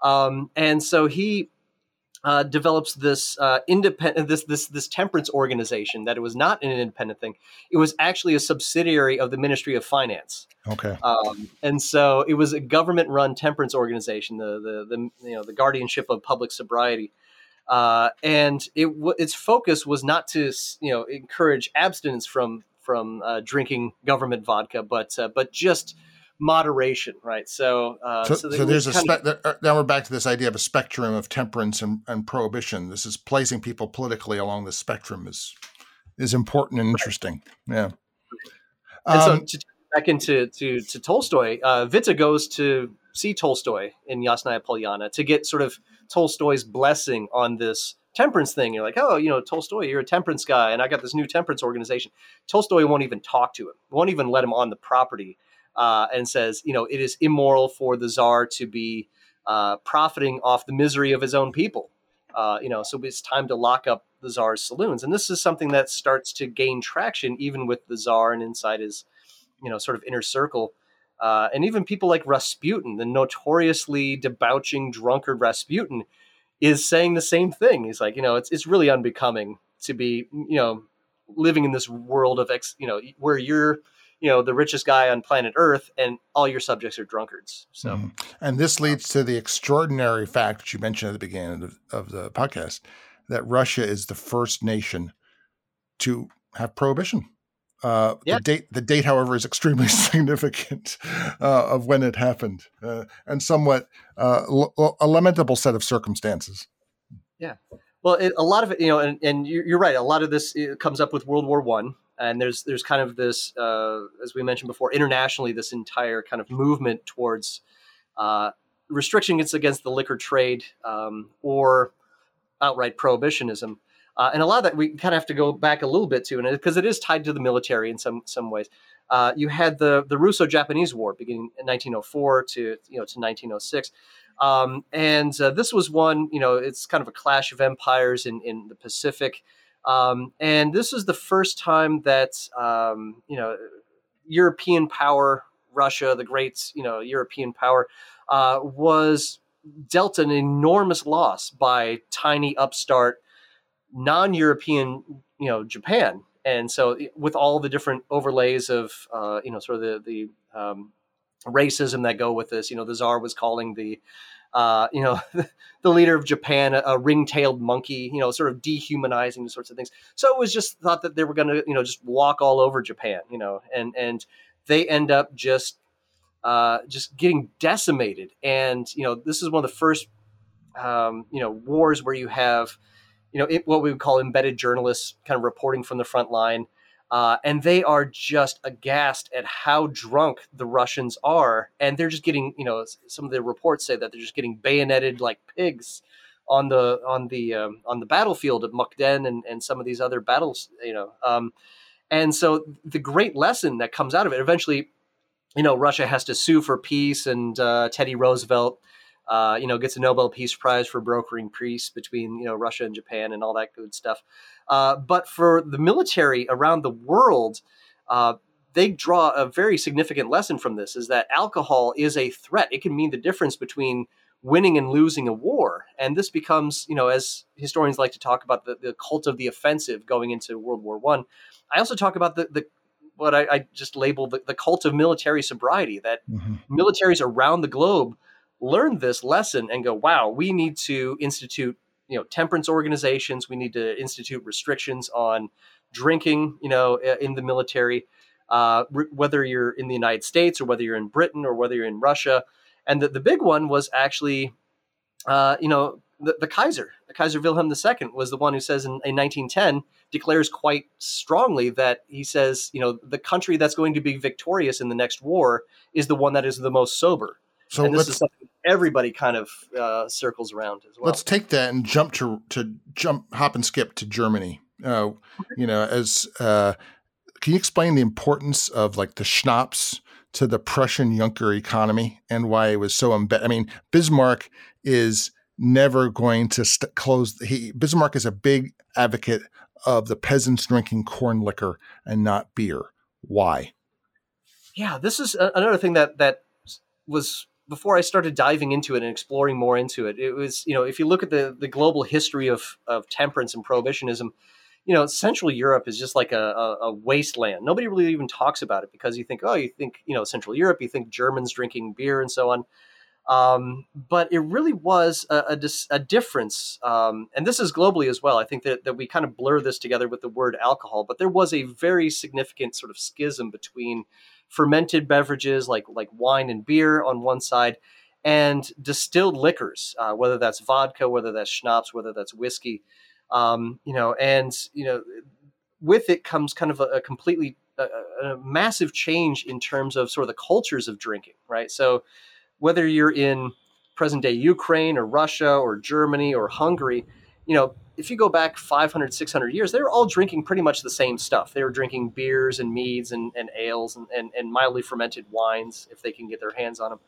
Um, and so he uh, develops this uh, independent this this this temperance organization that it was not an independent thing. It was actually a subsidiary of the Ministry of Finance, okay, um, and so it was a government-run temperance organization, the the, the you know the guardianship of public sobriety. Uh, and it its focus was not to you know encourage abstinence from from uh, drinking government vodka, but uh, but just moderation, right? So uh, so, they so there's a kind of- spe- there- uh, now we're back to this idea of a spectrum of temperance and, and prohibition. This is placing people politically along the spectrum is is important and interesting. Yeah. And so Um, to back into to, to Tolstoy, uh, Witte goes to see Tolstoy in Yasnaya Polyana to get sort of Tolstoy's blessing on this temperance thing. You're like, oh, you know, Tolstoy, you're a temperance guy, and I got this new temperance organization. Tolstoy won't even talk to him, won't even let him on the property, uh, and says, you know, it is immoral for the czar to be uh, profiting off the misery of his own people. Uh, you know, so it's time to lock up the czar's saloons, and this is something that starts to gain traction even with the czar and inside his, you know, sort of inner circle. Uh, and even people like Rasputin, the notoriously debauching drunkard Rasputin, is saying the same thing. He's like, you know, it's it's really unbecoming to be, you know, living in this world of ex, you know, where you're, you know, the richest guy on planet Earth, and all your subjects are drunkards. So Mhm. And this leads to the extraordinary fact that you mentioned at the beginning of the, of the podcast that Russia is the first nation to have prohibition. Uh, Yeah. The date, the date, however, is extremely significant uh, of when it happened, uh, and somewhat uh, l- a lamentable set of circumstances. Yeah, well, it, a lot of it, you know, and, and you're, you're right. A lot of this uh, comes up with World War One, and there's there's kind of this, uh, as we mentioned before, internationally, this entire kind of movement towards uh, restrictions against the liquor trade um, or outright prohibitionism. Uh, and a lot of that we kind of have to go back a little bit to, and because it, is tied to the military in some some ways. Uh, you had the the Russo-Japanese War beginning in 1904 to you know to 1906, um, and uh, this was one you know it's kind of a clash of empires in in the Pacific, um, and this is the first time that um, you know European power, Russia, the great you know European power, uh, was dealt an enormous loss by tiny upstart non-European you know Japan and so with all the different overlays of uh, you know sort of the the um, racism that go with this, you know, the czar was calling the uh, you know the leader of Japan a, a ring-tailed monkey, you know, sort of dehumanizing sorts of things. So it was just thought that they were going to you know just walk all over Japan, you know, and and they end up just uh, just getting decimated. And you know, this is one of the first um, you know wars where you have you know, it, what we would call embedded journalists kind of reporting from the front line. Uh, and they are just aghast at how drunk the Russians are. And they're just getting, you know, some of the reports say that they're just getting bayoneted like pigs on the on the um, on the battlefield at Mukden and, and some of these other battles, you know. Um, and so the great lesson that comes out of it, eventually, you know, Russia has to sue for peace, and uh, Teddy Roosevelt uh, you know, gets a Nobel Peace Prize for brokering peace between you know Russia and Japan and all that good stuff. Uh, but for the military around the world, uh, they draw a very significant lesson from this: is that alcohol is a threat. It can mean the difference between winning and losing a war, and this becomes, you know, as historians like to talk about the, the cult of the offensive going into World War One. I. I also talk about the, the what I, I just labeled the, the, cult of military sobriety. That mm-hmm. militaries around the globe learn this lesson and go, wow, we need to institute, you know, temperance organizations. We need to institute restrictions on drinking, you know, in the military, uh, whether you're in the United States or whether you're in Britain or whether you're in Russia. And the, the big one was actually, uh, you know, the, the, Kaiser, the Kaiser Wilhelm II was the one who says in, in 1910 declares quite strongly that he says, you know, the country that's going to be victorious in the next war is the one that is the most sober. So and this is something everybody kind of uh, circles around as well. Let's take that and jump to to jump hop and skip to Germany. Uh, you know, as uh, can you explain the importance of like the schnapps to the Prussian Junker economy and why it was so embedded? I mean, Bismarck is never going to st- close. He Bismarck is a big advocate of the peasants drinking corn liquor and not beer. Why? Yeah, this is another thing that that was before I started diving into it and exploring more into it, it was, you know, if you look at the, the global history of, of temperance and prohibitionism, you know, Central Europe is just like a, a, a, wasteland. Nobody really even talks about it because you think, oh, you think, you know, Central Europe, you think Germans drinking beer and so on. Um, but it really was a, a, a difference. Um, and this is globally as well. I think that, that we kind of blur this together with the word alcohol, but there was a very significant sort of schism between fermented beverages like like wine and beer on one side, and distilled liquors, uh, whether that's vodka, whether that's schnapps, whether that's whiskey, um, you know, and you know, with it comes kind of a, a completely a, a, massive change in terms of sort of the cultures of drinking, right? So whether you're in present day Ukraine or Russia or Germany or Hungary, you know, if you go back 500, 600 years, they were all drinking pretty much the same stuff. They were drinking beers and meads and, and ales and, and, and mildly fermented wines if they can get their hands on them.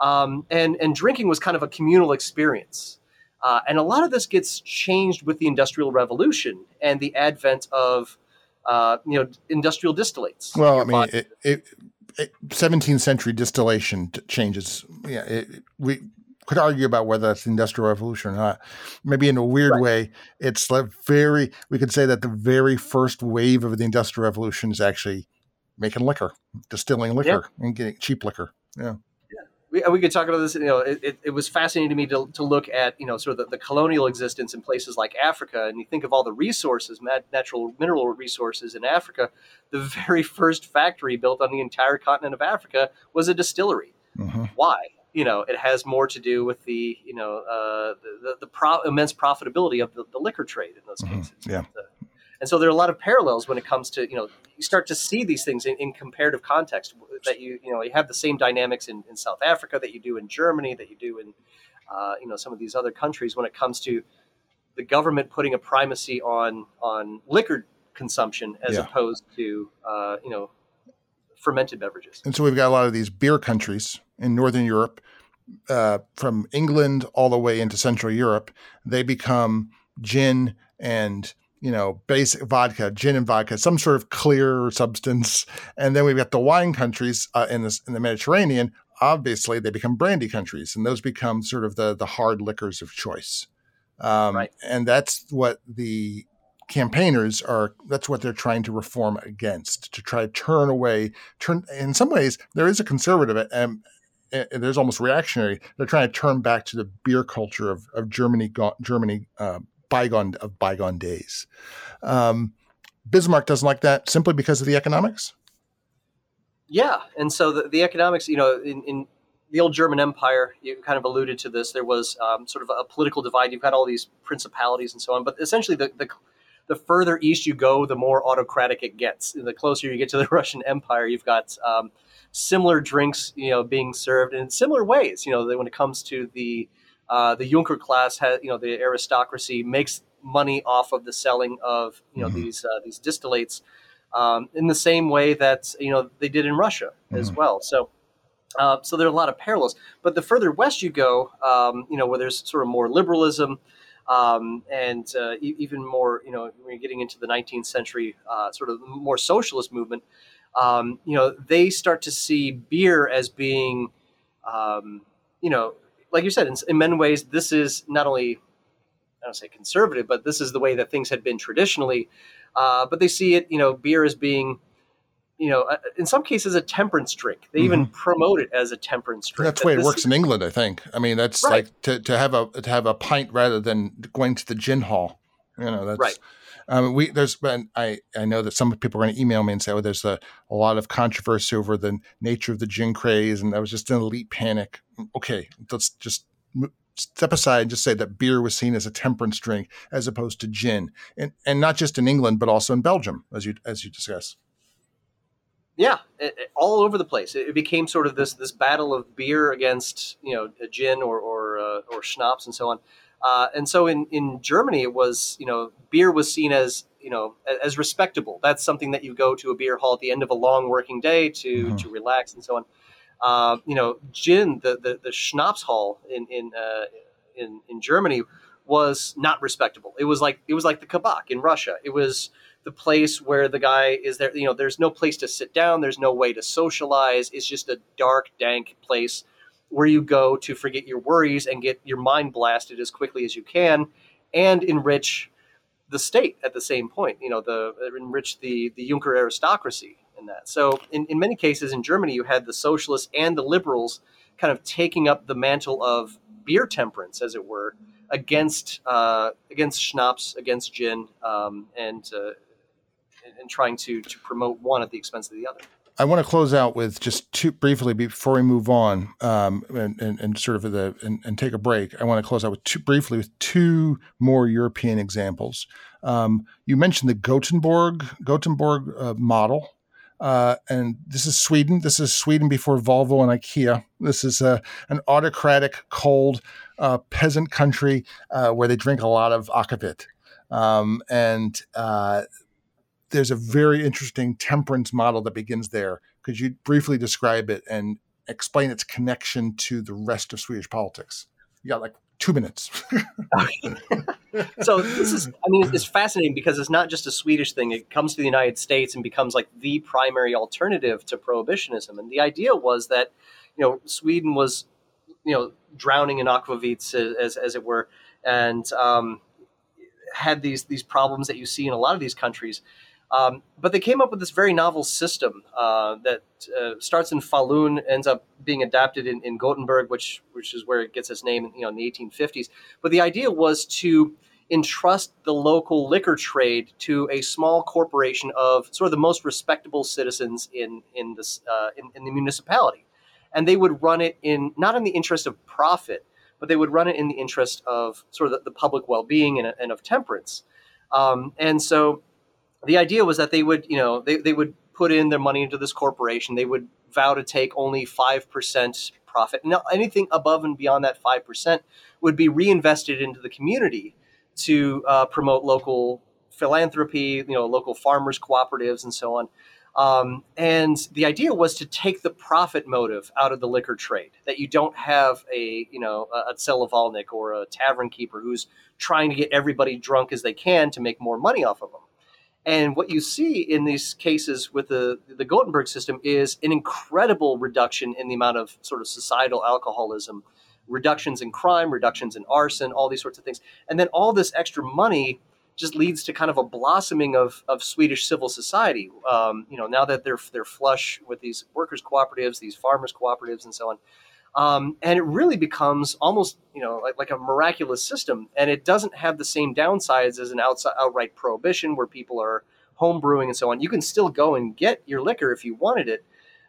Um, and, and drinking was kind of a communal experience. Uh, and a lot of this gets changed with the Industrial Revolution and the advent of uh, you know industrial distillates. Well, I mean, it, it, it, 17th century distillation changes. Yeah, it, we could argue about whether that's the industrial revolution or not. Maybe in a weird right. way, it's like very. We could say that the very first wave of the industrial revolution is actually making liquor, distilling liquor, yeah. and getting cheap liquor. Yeah. We, we could talk about this. You know, it, it, it, was fascinating to me to, to look at you know sort of the, the, colonial existence in places like Africa, and you think of all the resources, natural mineral resources in Africa. The very first factory built on the entire continent of Africa was a distillery. Mm-hmm. Why? You know, it has more to do with the, you know, uh, the, the, pro- immense profitability of the, the, liquor trade in those mm-hmm. cases. Yeah. And so there are a lot of parallels when it comes to, you know, you start to see these things in, in comparative context that you, you know, you have the same dynamics in, in South Africa that you do in Germany, that you do in, uh, you know, some of these other countries when it comes to the government putting a primacy on on liquor consumption as Yeah. opposed to uh, you know fermented beverages. And so we've got a lot of these beer countries in Northern Europe, uh, from England all the way into Central Europe. They become gin and you know basic vodka, gin and vodka, some sort of clear substance. And then we've got the wine countries uh, in the in the Mediterranean. Obviously, they become brandy countries, and those become sort of the the hard liquors of choice. Um, Right. And that's what the campaigners are. That's what they're trying to reform against to try to turn away turn in some ways there is a conservative and, and there's almost reactionary they're trying to turn back to the beer culture of, of germany germany uh, bygone of bygone days um, bismarck doesn't like that simply because of the economics Yeah, and so the, the economics, you know, in, in the old German Empire, you kind of alluded to this. There was um, sort of a political divide. You've got all these principalities and so on, but essentially, the, the the further east you go, the more autocratic it gets. The closer you get to the Russian Empire, you've got um, similar drinks, you know, being served in similar ways. You know, when it comes to the uh, the Junker class, has, you know, the aristocracy makes money off of the selling of you know Mhm. these uh, these distillates um, in the same way that you know they did in Russia as Mhm. well. So. Uh, so there are a lot of parallels, but the further west you go, um, you know, where there's sort of more liberalism, um, and uh, even more, you know, when you're getting into the 19th century, uh, sort of more socialist movement, um, you know, they start to see beer as being, um, you know, like you said, in, in many ways, this is not only, I don't say conservative, but this is the way that things had been traditionally. Uh, but they see it, you know, beer as being, you know, uh, in some cases, a temperance drink. They even promote it as a temperance drink. that's the way it works in england i think i mean that's Right. like to, to have a to have a pint rather than going to the gin hall you know that's Right. Um, we there's been I I know that some people are going to email me and say, oh, there's a, a lot of controversy over the nature of the gin craze, and that was just an elite panic. Okay, let's just step aside and just say that beer was seen as a temperance drink as opposed to gin, and and not just in England but also in Belgium, as you as you discuss. Yeah, it, it- all over the place. It, it became sort of this this battle of beer against you know gin or or, uh, or schnapps and so on. Uh, and so in, in Germany, it was you know beer was seen as you know as respectable. That's something that you go to a beer hall at the end of a long working day to Mhm. to relax and so on. Uh, you know, gin the the, the schnapps hall in in uh, in in Germany was not respectable. It was like it was like the kabak in Russia. It was the place where the guy is there. You know, there's no place to sit down. There's no way to socialize. It's just a dark, dank place where you go to forget your worries and get your mind blasted as quickly as you can, and enrich the state at the same point. You know, the enrich the the Junker aristocracy in that. So in, in many cases in Germany, you had the socialists and the liberals kind of taking up the mantle of beer temperance, as it were, against uh, against schnapps, against gin, um, and uh, and- trying to to promote one at the expense of the other. I want to close out with just two briefly before we move on um, and, and, and sort of the and, and take a break. I want to close out with two briefly with two more European examples. Um, you mentioned the Gothenburg Gothenburg uh, model, uh, and this is Sweden. This is Sweden before Volvo and IKEA. This is uh, an autocratic, cold uh, peasant country uh, where they drink a lot of aquavit, um, and uh, there's a very interesting temperance model that begins there. Could you briefly describe it and explain its connection to the rest of Swedish politics? You got like two minutes. so this is i mean it's fascinating because it's not just a swedish thing it comes to the united states and becomes like the primary alternative to prohibitionism and the idea was that you know sweden was you know drowning in aquavits as, as, it were and um, had these these problems that you see in a lot of these countries um, but they came up with this very novel system uh, that uh, starts in Falun, ends up being adapted in, in Gothenburg, which which is where it gets its name, you know, in the 1850s. But the idea was to entrust the local liquor trade to a small corporation of sort of the most respectable citizens in in this uh, in, in the municipality, and they would run it in not in the interest of profit, but they would run it in the interest of sort of the, the public well-being and, and of temperance. Um, and so the idea was that they would, you know, they, they would put in their money into this corporation. They would vow to take only 5% profit. Now, anything above and beyond that 5% would be reinvested into the community to uh, promote local philanthropy, you know, local farmers cooperatives, and so on. Um, and the idea was to take the profit motive out of the liquor trade. That you don't have a you know a Tselovalnik or a tavern keeper who's trying to get everybody drunk as they can to make more money off of them. And what you see in these cases with the the Gothenburg system is an incredible reduction in the amount of sort of societal alcoholism, reductions in crime, reductions in arson, all these sorts of things, and then all this extra money just leads to kind of a blossoming of, of Swedish civil society. Um, you know, now that they're they're flush with these workers cooperatives, these farmers cooperatives, and so on. Um, and it really becomes almost you know like, like a miraculous system. And it doesn't have the same downsides as an outside, outright prohibition where people are home brewing and so on. You can still go and get your liquor if you wanted it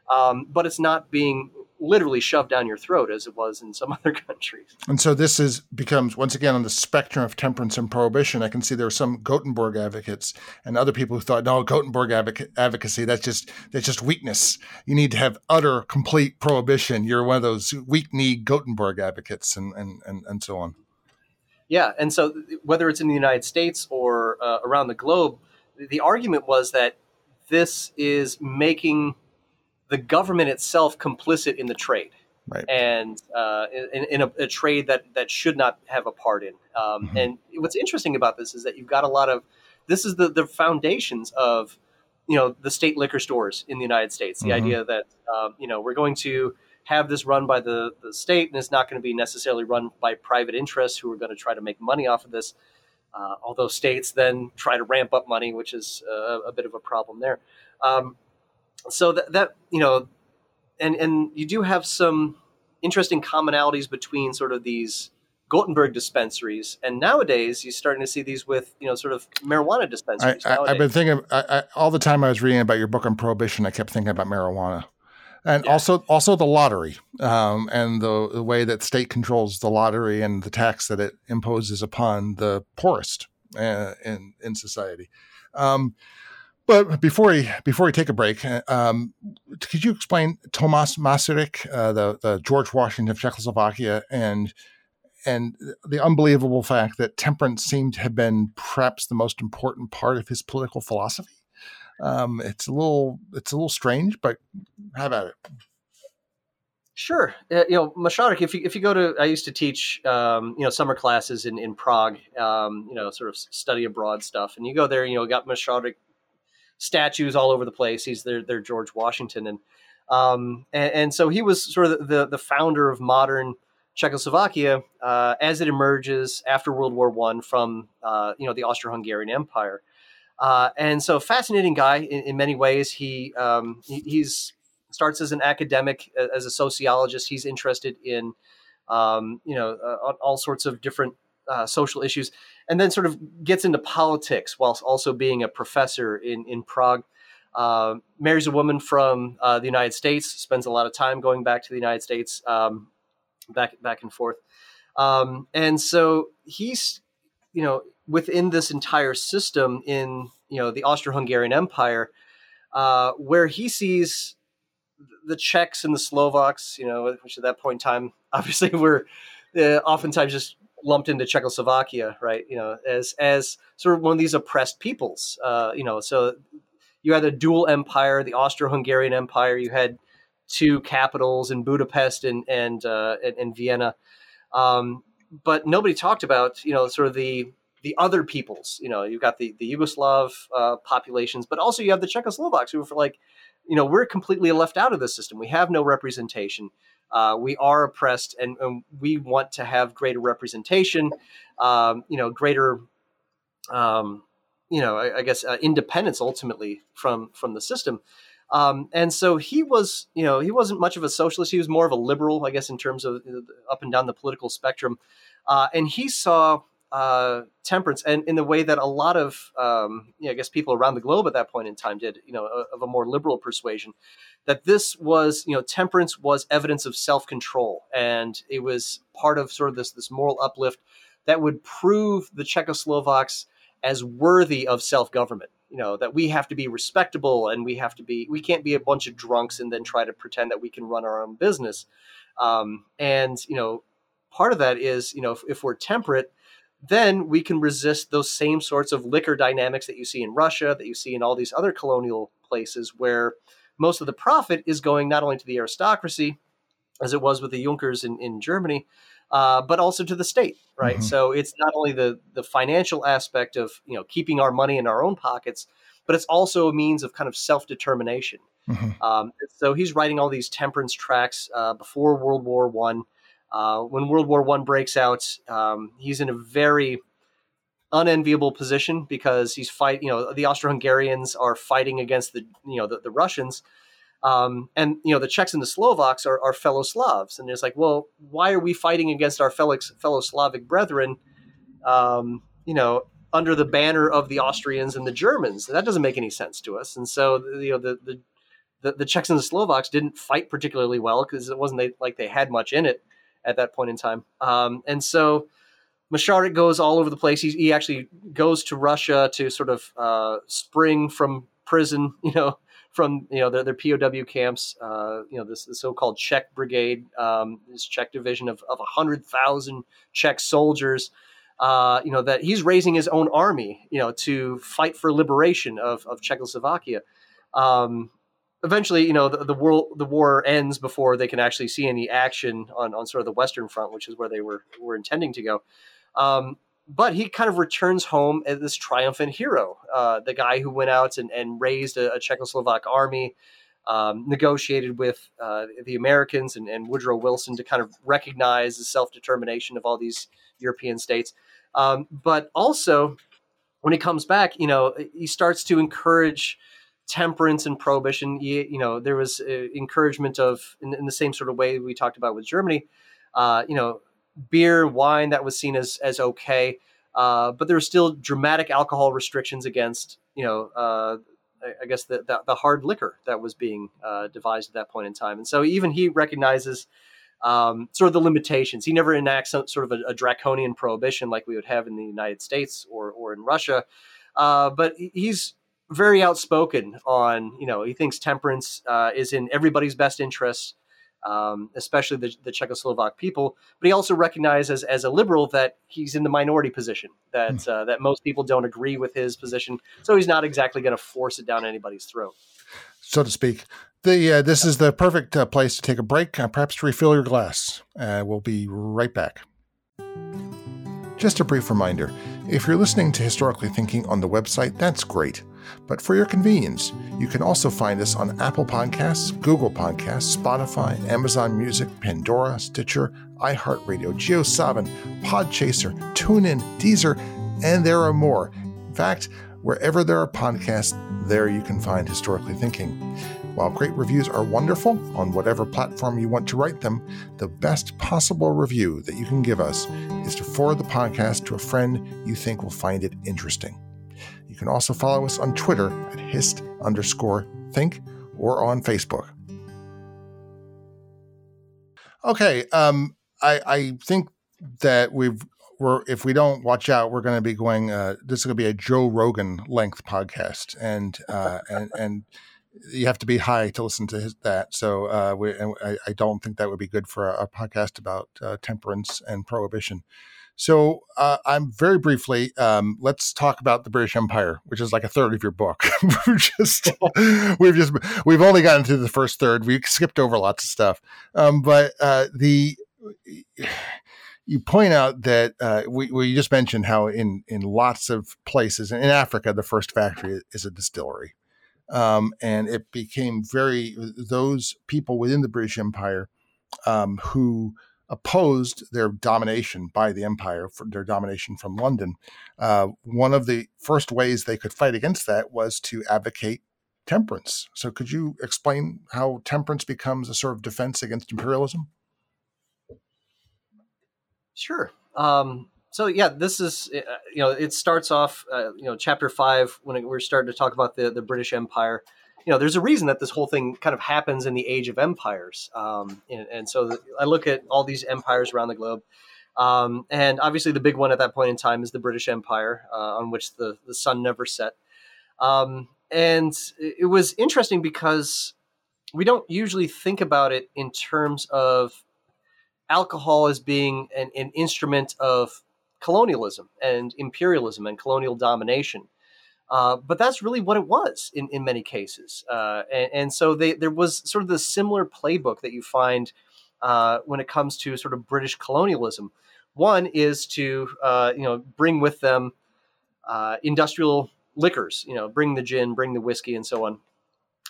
um, but it's not being literally shoved down your throat as it was in some other countries. And so this is becomes once again on the spectrum of temperance and prohibition. I can see there are some Gothenburg advocates and other people who thought, no, Gothenburg advocacy that's just that's just weakness. You need to have utter complete prohibition. You're one of those weak knee Gothenburg advocates, and and and, and so on. Yeah, and so whether it's in the United States or uh, around the globe, the argument was that this is making the government itself complicit in the trade. Right. And uh, in, in a, a, trade that, that should not have a part in. Um, mm-hmm. And what's interesting about this is that you've got a lot of this is the, the foundations of you know the state liquor stores in the United States. The mm-hmm. idea that um, you know we're going to have this run by the, the state and it's not going to be necessarily run by private interests who are going to try to make money off of this. Uh, although states then try to ramp up money, which is a, a bit of a problem there. Um, so that, that you know, and and you do have some interesting commonalities between sort of these Gothenburg dispensaries, and nowadays you're starting to see these with you know sort of marijuana dispensaries. I, have been thinking I, I, all the time I was reading about your book on prohibition. I kept thinking about marijuana, and yeah. also also the lottery um, and the, the, way that state controls the lottery and the tax that it imposes upon the poorest uh, in in society. Um, but before we before we take a break, uh, um, could you explain Tomas Masaryk, uh, the the George Washington of Czechoslovakia, and and the unbelievable fact that temperance seemed to have been perhaps the most important part of his political philosophy? Um, it's a little it's a little strange, but how about it. Sure, uh, you know Masaryk. If you if you go to, I used to teach um, you know summer classes in in Prague, um, you know sort of study abroad stuff, and you go there, you know, got Masaryk statues all over the place. He's their, their George Washington. And, um, and, and, so he was sort of the, the founder of modern Czechoslovakia uh, as it emerges after World War One from, uh, you know, the Austro-Hungarian Empire. Uh, and so fascinating guy in, in many ways. He, um, he, he's starts as an academic, as a sociologist. He's interested in, um, you know, uh, all sorts of different uh, social issues, and then sort of gets into politics whilst also being a professor in in Prague. Uh, marries a woman from uh, the United States, spends a lot of time going back to the United States, um, back back and forth, um, and so he's you know within this entire system in you know the Austro-Hungarian Empire, uh, where he sees the Czechs and the Slovaks, you know, which at that point in time obviously were uh, oftentimes just lumped into Czechoslovakia, right? You know, as as sort of one of these oppressed peoples. Uh, you know, so you had a dual empire, the Austro-Hungarian Empire. You had two capitals in Budapest and and uh, and, and, Vienna, um, but nobody talked about you know sort of the the other peoples. You know, you've got the the Yugoslav uh, populations, but also you have the Czechoslovaks who were like, you know, we're completely left out of this system. We have no representation. Uh, we are oppressed, and, and, we want to have greater representation. Um, you know, greater, um, you know, I, I guess uh, independence ultimately from from the system. Um, and so he was, you know, he wasn't much of a socialist. He was more of a liberal, I guess, in terms of up and down the political spectrum. Uh, and he saw uh, temperance, and in the way that a lot of, um, you know, I guess, people around the globe at that point in time did, you know, of a more liberal persuasion that this was, you know, temperance was evidence of self control, and it was part of sort of this this moral uplift that would prove the Czechoslovaks as worthy of self government. You know that we have to be respectable, and we have to be we can't be a bunch of drunks and then try to pretend that we can run our own business. Um, and you know, part of that is you know if, if we're temperate then we can resist those same sorts of liquor dynamics that you see in Russia, that you see in all these other colonial places where most of the profit is going not only to the aristocracy, as it was with the Junkers in, in Germany, uh, but also to the state, right? Mm-hmm. So it's not only the the financial aspect of you know keeping our money in our own pockets, but it's also a means of kind of self determination. Mm-hmm. Um, so he's writing all these temperance tracts uh, before World War One. Uh, when World War One breaks out, um, he's in a very unenviable position because he's fight. You know, the Austro-Hungarians are fighting against the you know the, the Russians, um, and you know the Czechs and the Slovaks are, are fellow Slavs, and it's like, well, why are we fighting against our fellow fellow Slavic brethren? Um, you know, under the banner of the Austrians and the Germans. That doesn't make any sense to us. And so, you know, the the, the, the Czechs and the Slovaks didn't fight particularly well because it wasn't they, like they had much in it at that point in time. Um, and so Masaryk goes all over the place. He, he actually goes to Russia to sort of uh, spring from prison, you know, from you know their, their POW camps. Uh, you know, this, this, so-called Czech brigade, um, this Czech division of of hundred thousand Czech soldiers. Uh, you know that he's raising his own army, you know, to fight for liberation of of Czechoslovakia. Um, eventually, you know, the, the world the war ends before they can actually see any action on, on sort of the Western Front, which is where they were were intending to go. Um, but he kind of returns home as this triumphant hero, uh, the guy who went out and, and raised a, a Czechoslovak army, um, negotiated with uh, the Americans and, and, Woodrow Wilson to kind of recognize the self determination of all these European states. Um, but also, when he comes back, you know, he starts to encourage temperance and prohibition. You, you know, there was uh, encouragement of, in, in, the same sort of way we talked about with Germany, uh, you know, beer, wine that was seen as as okay, uh, but there were still dramatic alcohol restrictions against, you know, uh, I guess the, the, the hard liquor that was being uh, devised at that point in time. And so even he recognizes um, sort of the limitations. He never enacts some, sort of a, a, draconian prohibition like we would have in the United States or or in Russia, uh, but he's very outspoken on you know he thinks temperance uh, is in everybody's best interest um, especially the, the, Czechoslovak people. But he also recognizes as, a liberal that he's in the minority position, that mm. uh, that most people don't agree with his position. So he's not exactly going to force it down anybody's throat, so to speak. The uh, this is the perfect uh, place to take a break, uh, perhaps to refill your glass. Uh, we'll be right back. Just a brief reminder if you're listening to Historically Thinking on the website, that's great. But for your convenience, you can also find us on Apple Podcasts, Google Podcasts, Spotify, Amazon Music, Pandora, Stitcher, iHeartRadio, JioSaavn, Podchaser, TuneIn, Deezer, and there are more. In fact, wherever there are podcasts, there you can find Historically Thinking. While great reviews are wonderful on whatever platform you want to write them, the best possible review that you can give us is to forward the podcast to a friend you think will find it interesting. You can also follow us on Twitter at hist underscore think or on Facebook. Okay, um, I, I think that we've we're if we don't watch out, we're going to be going. Uh, this is going to be a Joe Rogan length podcast, and uh, and and you have to be high to listen to his, that. So uh, we, I, I, don't think that would be good for a, podcast about uh, temperance and prohibition. So uh, I'm very briefly. Um, let's talk about the British Empire, which is like a third of your book. we've just we've just we've only gotten to the first third. We skipped over lots of stuff, um, but uh, the you point out that uh, we, we just mentioned how in in lots of places in Africa the first factory is a distillery, um, and it became very those people within the British Empire um, who opposed their domination by the empire, for their domination from London. Uh, one of the first ways they could fight against that was to advocate temperance. So, could you explain how temperance becomes a sort of defense against imperialism? Sure. Um, so yeah, this is uh, you know it starts off uh, you know chapter five when we're starting to talk about the the British Empire you know, there's a reason that this whole thing kind of happens in the age of empires. Um, and, and, so the, I look at all these empires around the globe. Um, and obviously, the big one at that point in time is the British Empire, uh, on which the, the sun never set. Um, and it was interesting because we don't usually think about it in terms of alcohol as being an, an instrument of colonialism and imperialism and colonial domination. Uh, but that's really what it was in, in many cases. Uh, and, and, so they, there was sort of the similar playbook that you find uh, when it comes to sort of British colonialism. One is to uh, you know bring with them uh, industrial liquors, you know, bring the gin, bring the whiskey, and so on.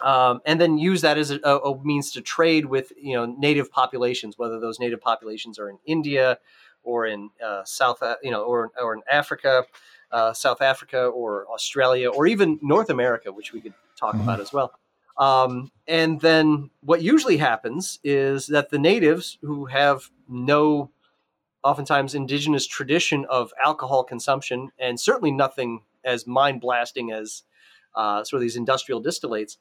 Um, and then use that as a, a, means to trade with you know native populations, whether those native populations are in India or in uh, South, you know, or or in Africa, uh, South Africa or Australia or even North America, which we could talk mm-hmm. about as well. Um, and then what usually happens is that the natives who have no, oftentimes indigenous tradition of alcohol consumption, and certainly nothing as mind blasting as uh, sort of these industrial distillates,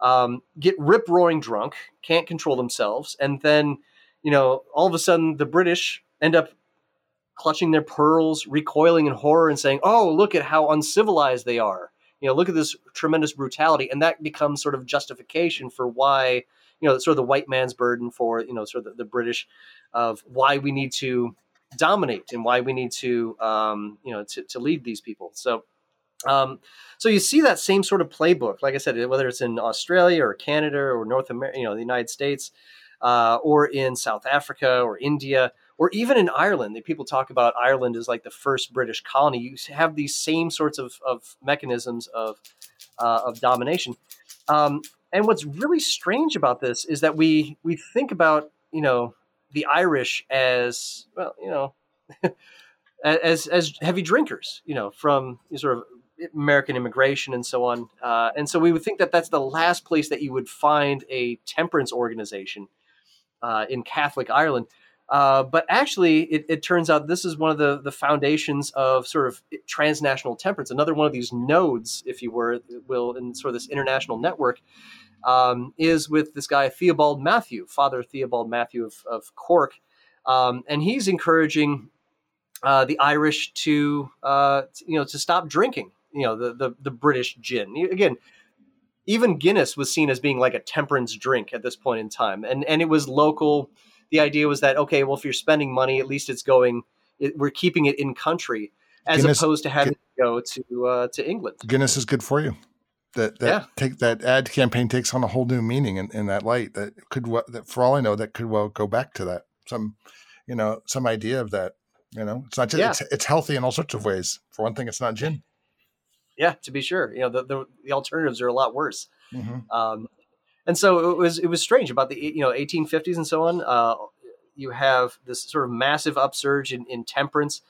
um, get rip roaring drunk, can't control themselves, and then you know all of a sudden the British end up clutching their pearls, recoiling in horror, and saying, "Oh, look at how uncivilized they are." You know, look at this tremendous brutality, and that becomes sort of justification for why you know sort of the white man's burden for you know sort of the, the British of why we need to dominate and why we need to um, you know to, to lead these people. So um, so you see that same sort of playbook, like I said, whether it's in Australia or Canada or North America, you know, the United States, uh, or in South Africa or India, or even in Ireland. People talk about Ireland as like the first British colony. You have these same sorts of, of mechanisms of uh, of domination. Um, and what's really strange about this is that we we think about you know the Irish as well, you know. as as heavy drinkers, you know, from sort of American immigration and so on. Uh, and so we would think that that's the last place that you would find a temperance organization uh, in Catholic Ireland. Uh, but actually, it, it, turns out this is one of the, the foundations of sort of transnational temperance, another one of these nodes, if you were, will, in sort of this international network, um, is with this guy, Theobald Mathew, Father Theobald Mathew of, of Cork. Um, and he's encouraging uh, the Irish to, uh, you know, to stop drinking you know the the, the British gin. Again, even Guinness was seen as being like a temperance drink at this point in time, and and it was local. The idea was that okay, well, if you're spending money, at least it's going. It, we're keeping it in country as Guinness, opposed to having to go to uh, to England. Guinness is good for you. That that yeah. take that ad campaign takes on a whole new meaning in, in that light. That could that for all I know, that could well go back to that some, you know, some idea of that. You know, it's not just yeah. it's, it's healthy in all sorts of ways. For one thing, it's not gin yeah, to be sure. You know, the, the, the alternatives are a lot worse. Mm-hmm. Um, and so it was it was strange about the you know 1850s and so on. Uh, you have this sort of massive upsurge in, in temperance,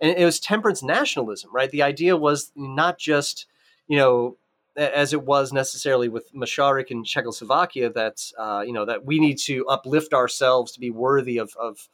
and it was temperance nationalism, right? The idea was not just you know as it was necessarily with Masaryk in Czechoslovakia that uh, you know that we need to uplift ourselves to be worthy of of,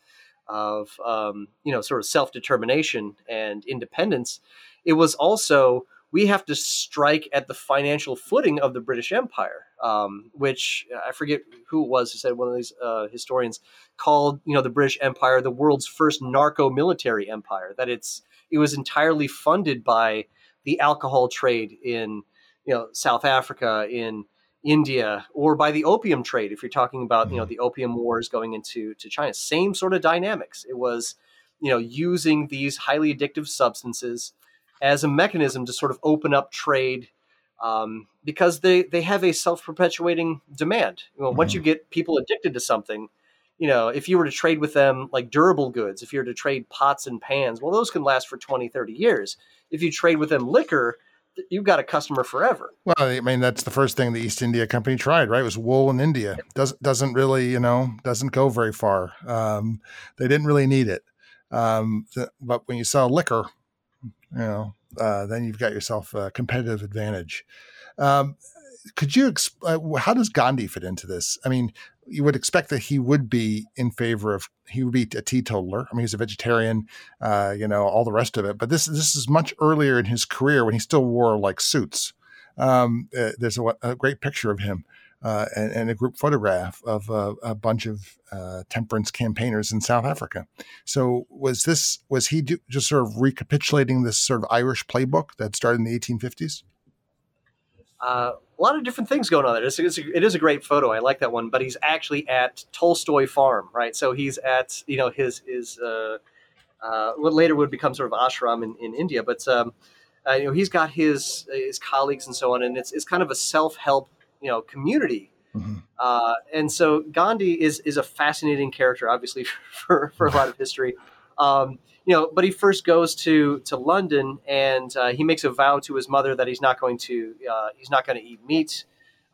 of um, you know sort of self determination and independence. It was also we have to strike at the financial footing of the British Empire, um, which I forget who it was who said one of these uh, historians called you know the British Empire the world's first narco military empire. That it's it was entirely funded by the alcohol trade in you know South Africa in India or by the opium trade if you're talking about you know the opium wars going into to China same sort of dynamics it was you know using these highly addictive substances as a mechanism to sort of open up trade um, because they, they have a self perpetuating demand. You know, mm-hmm. Once you get people addicted to something, you know, if you were to trade with them like durable goods, if you were to trade pots and pans, well, those can last for 20, 30 years. If you trade with them liquor, you've got a customer forever. Well, I mean, that's the first thing the East India Company tried, right? It was wool in India. Doesn't doesn't really, you know, doesn't go very far. Um, they didn't really need it. Um, but when you sell liquor, you know, uh, then you've got yourself a competitive advantage. Um, could you, exp- uh, how does Gandhi fit into this? I mean, you would expect that he would be in favor of he would be a teetotaler. I mean, he's a vegetarian, uh, you know, all the rest of it. But this this is much earlier in his career when he still wore like suits. Um, uh, there's a, a, great picture of him uh, and, and, a group photograph of a, a bunch of uh, temperance campaigners in South Africa. So was this was he do, just sort of recapitulating this sort of Irish playbook that started in the 1850s? Uh, a lot of different things going on there. It's, it's a, it is a great photo. I like that one. But he's actually at Tolstoy Farm, right? So he's at you know his his uh, uh, what later would become sort of ashram in, in India. But um, uh, you know, he's got his his colleagues and so on, and it's it's kind of a self help you know community. Mm-hmm. Uh, and so Gandhi is is a fascinating character, obviously for for a lot of history. Um, you know, but he first goes to to London and uh, he makes a vow to his mother that he's not going to uh, he's not going to eat meat.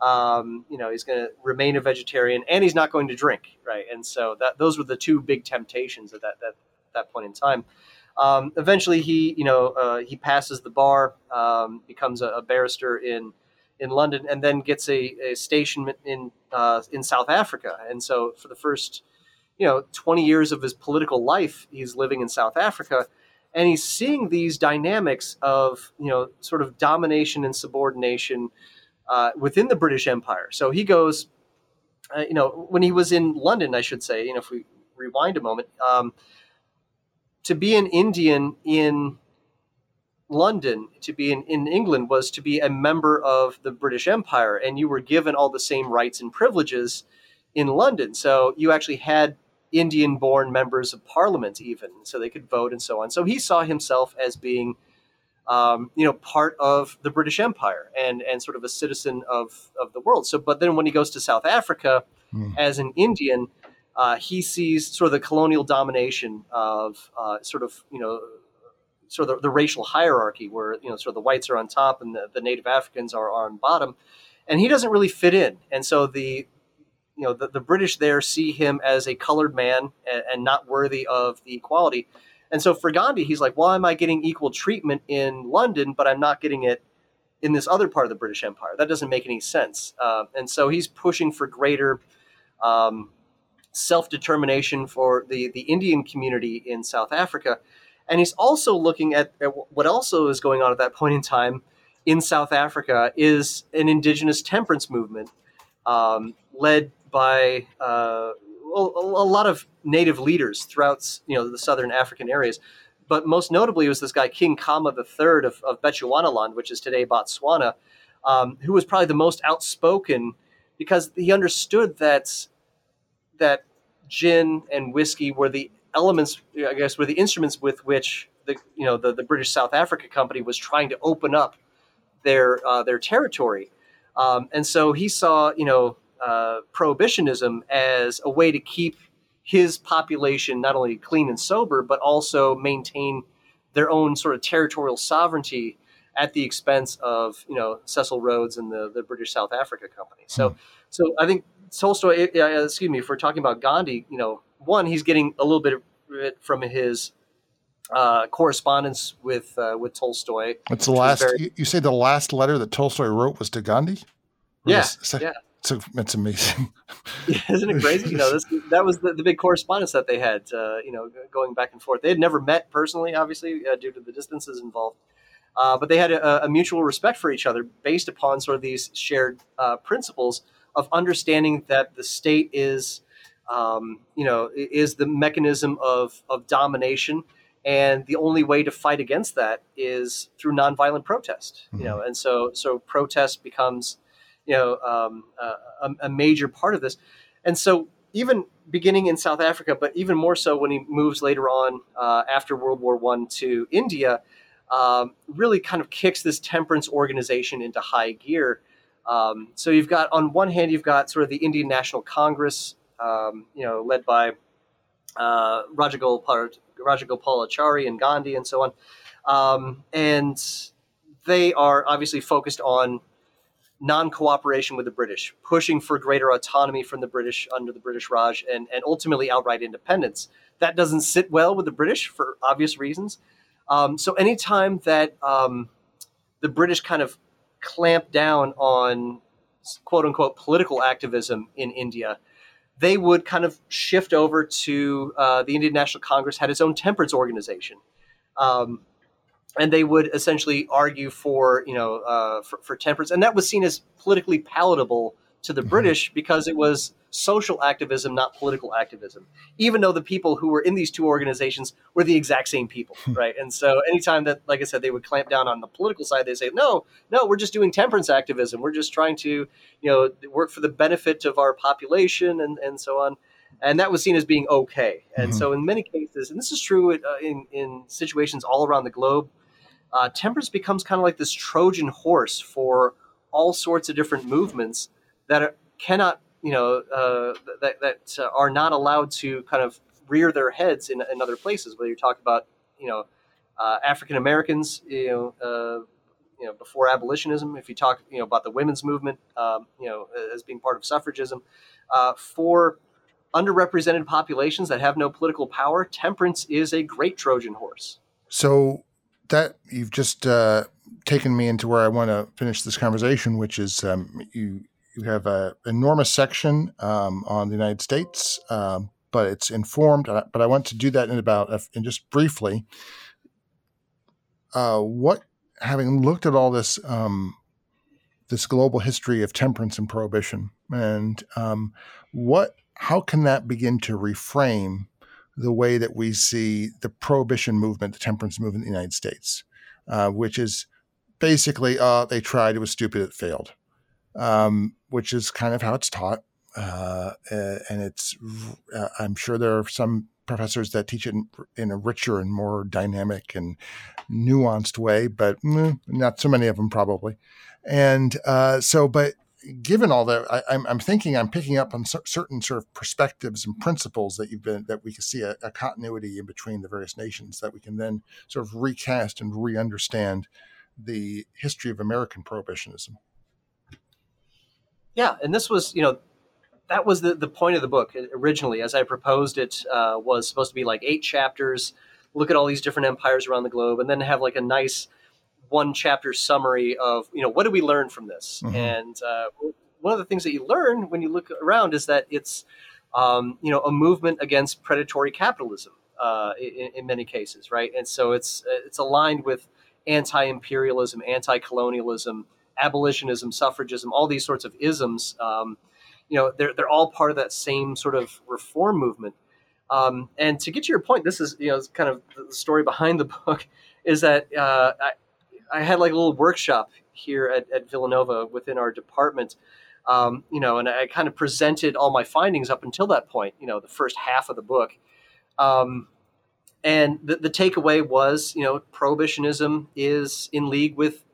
Um, you know, he's going to remain a vegetarian and he's not going to drink, right? And so that those were the two big temptations at that that that point in time. Um, eventually, he you know uh, he passes the bar, um, becomes a, a, barrister in in London, and then gets a, a station in uh, in South Africa. And so for the first you know 20 years of his political life, he's living in South Africa. And he's seeing these dynamics of, you know, sort of domination and subordination, uh, within the British Empire. So he goes, uh, you know, when he was in London, I should say, you know, if we rewind a moment, um, to be an Indian in London, to be in, in England, was to be a member of the British Empire, and you were given all the same rights and privileges in London. So you actually had Indian born members of parliament, even, so they could vote and so on. So he saw himself as being um, you know, part of the British Empire and and sort of a citizen of of the world. So, but then when he goes to South Africa mm. as an Indian, uh, he sees sort of the colonial domination of uh, sort of you know sort of the, the, racial hierarchy where you know sort of the whites are on top and the, the native Africans are, are on bottom, and he doesn't really fit in. And so the you know the, the British there see him as a colored man and, and not worthy of the equality. And so for Gandhi, he's like, why am I getting equal treatment in London, but I'm not getting it in this other part of the British Empire? That doesn't make any sense. Uh, and so he's pushing for greater um, self determination for the, the Indian community in South Africa. And he's also looking at, at what also is going on at that point in time in South Africa is an indigenous temperance movement um, led by uh, a, a lot of native leaders throughout you know the southern African areas. But most notably was this guy King Khama III of, of Bechuanaland, which is today Botswana, um, who was probably the most outspoken because he understood that that gin and whiskey were the elements, I guess, were the instruments with which the you know the, the British South Africa Company was trying to open up their uh, their territory, um, and so he saw you know uh, prohibitionism as a way to keep his population not only clean and sober, but also maintain their own sort of territorial sovereignty at the expense of you know Cecil Rhodes and the, the British South Africa Company. So, hmm. so I think Tolstoy. Excuse me, if we're talking about Gandhi, you know, one he's getting a little bit of it from his uh, correspondence with uh, with Tolstoy. What's the last? Very, you, you say the last letter that Tolstoy wrote was to Gandhi. Yeah, yeah. So it's amazing. isn't it crazy? You know, this, that was the, the big correspondence that they had. Uh, you know, going back and forth. They had never met personally, obviously, uh, due to the distances involved. Uh, but they had a, a, mutual respect for each other based upon sort of these shared uh, principles of understanding that the state is, um, you know, is the mechanism of of domination, and the only way to fight against that is through nonviolent protest. Mm-hmm. You know, and so so protest becomes you know um, a, a, major part of this. And so even beginning in South Africa, but even more so when he moves later on uh, after World War One to India, um, really kind of kicks this temperance organization into high gear. Um, so you've got on one hand you've got sort of the Indian National Congress, um, you know, led by uh, Rajagopal, Rajagopalachari and Gandhi and so on, um, and they are obviously focused on non cooperation with the British, pushing for greater autonomy from the British under the British Raj, and, and ultimately outright independence. That doesn't sit well with the British for obvious reasons. Um, so, anytime that um, the British kind of clamp down on quote unquote political activism in India, they would kind of shift over to uh, the Indian National Congress had its own temperance organization. Um, and they would essentially argue for you know uh, for, for, temperance, and that was seen as politically palatable to the mm-hmm. British because it was social activism, not political activism. Even though the people who were in these two organizations were the exact same people, right? And so, anytime that, like I said, they would clamp down on the political side, they say, "No, no, we're just doing temperance activism. We're just trying to, you know, work for the benefit of our population and and so on." and that was seen as being okay. And mm-hmm. so, in many cases, and this is true uh, in in situations all around the globe, uh, temperance becomes kind of like this Trojan horse for all sorts of different movements that are, cannot, you know, uh, that that uh, are not allowed to kind of rear their heads in, in other places. Whether you talk about, you know, uh, African Americans, you know uh, you know before abolitionism if you talk you know about the women's movement um, you know as being part of suffragism uh, for underrepresented populations that have no political power, temperance is a great Trojan horse. So that you've just uh, taken me into where I want to finish this conversation, which is um, you you have an enormous section um, on the United States, um, but it's informed. Uh, but I want to do that in about uh, in just briefly. Uh, what having looked at all this um, this global history of temperance and prohibition, and um, what how can that begin to reframe the way that we see the prohibition movement, the temperance movement in the United States, uh, which is basically, uh, they tried, it was stupid, it failed, um, which is kind of how it's taught. Uh, and it's, uh, I'm sure there are some professors that teach it in, in, a richer and more dynamic and nuanced way, but mm, not so many of them probably. And uh, so, but given all that, I, am thinking I'm picking up on certain sort of perspectives and principles that you've been that we can see a, a, continuity in between the various nations that we can then sort of recast and re-understand the history of American prohibitionism. Yeah, and this was you know that was the the point of the book originally, as I proposed it, uh, was supposed to be like eight chapters, look at all these different empires around the globe, and then have like a nice one chapter summary of you know what did we learn from this mm-hmm. and uh, one of the things that you learn when you look around is that it's um, you know a movement against predatory capitalism uh, in, in, many cases right and so it's it's aligned with anti-imperialism anti-colonialism abolitionism suffragism all these sorts of isms um, you know they're, they're all part of that same sort of reform movement um, and to get to your point this is you know kind of the story behind the book is that uh, I, I had like a little workshop here at, at Villanova within our department. Um, you know, and I kind of presented all my findings up until that point, you know, the first half of the book. Um, and the, the takeaway was, you know, prohibitionism is in league with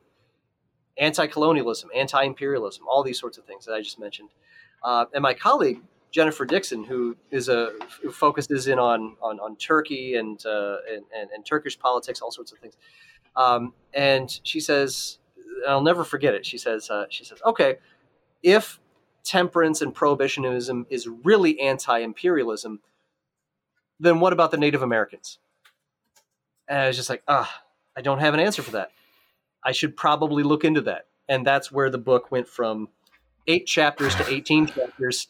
anti-colonialism, anti-imperialism, all these sorts of things that I just mentioned. Uh, and my colleague Jennifer Dixon, who is a who focuses in on on, on Turkey and, uh, and, and, and Turkish politics, all sorts of things. Um, and she says, I'll never forget it. She says, uh, she says, okay, if temperance and prohibitionism is really anti-imperialism, then what about the Native Americans? And I was just like, ah, I don't have an answer for that. I should probably look into that. And that's where the book went from eight chapters to 18 chapters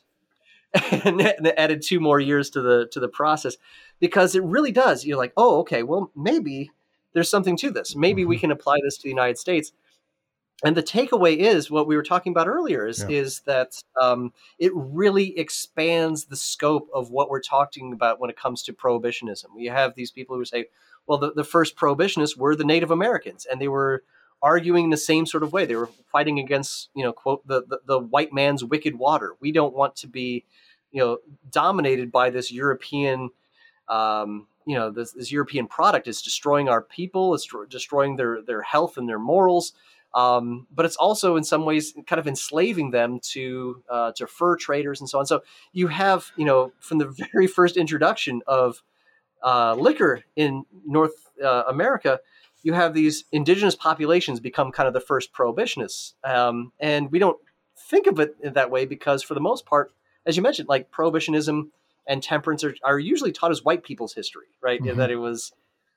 and added two more years to the to the process because it really does. You're like, oh, okay, well, maybe there's something to this. Maybe we mm-hmm. can apply this to the United States. And the takeaway is what we were talking about earlier is, yeah. is that um, it really expands the scope of what we're talking about when it comes to prohibitionism. We have these people who say, well, the, the first prohibitionists were the Native Americans, and they were arguing in the same sort of way. They were fighting against, you know, quote, the, the, the white man's wicked water. We don't want to be, you know, dominated by this European um, you know this, this European product is destroying our people, it's destroying their their health and their morals. Um, but it's also in some ways kind of enslaving them to uh, to fur traders and so on. So you have you know from the very first introduction of uh, liquor in North uh, America, you have these indigenous populations become kind of the first prohibitionists, um, and we don't think of it that way because for the most part, as you mentioned, like prohibitionism and temperance are, are usually taught as white people's history, right? Mm-hmm. That it was,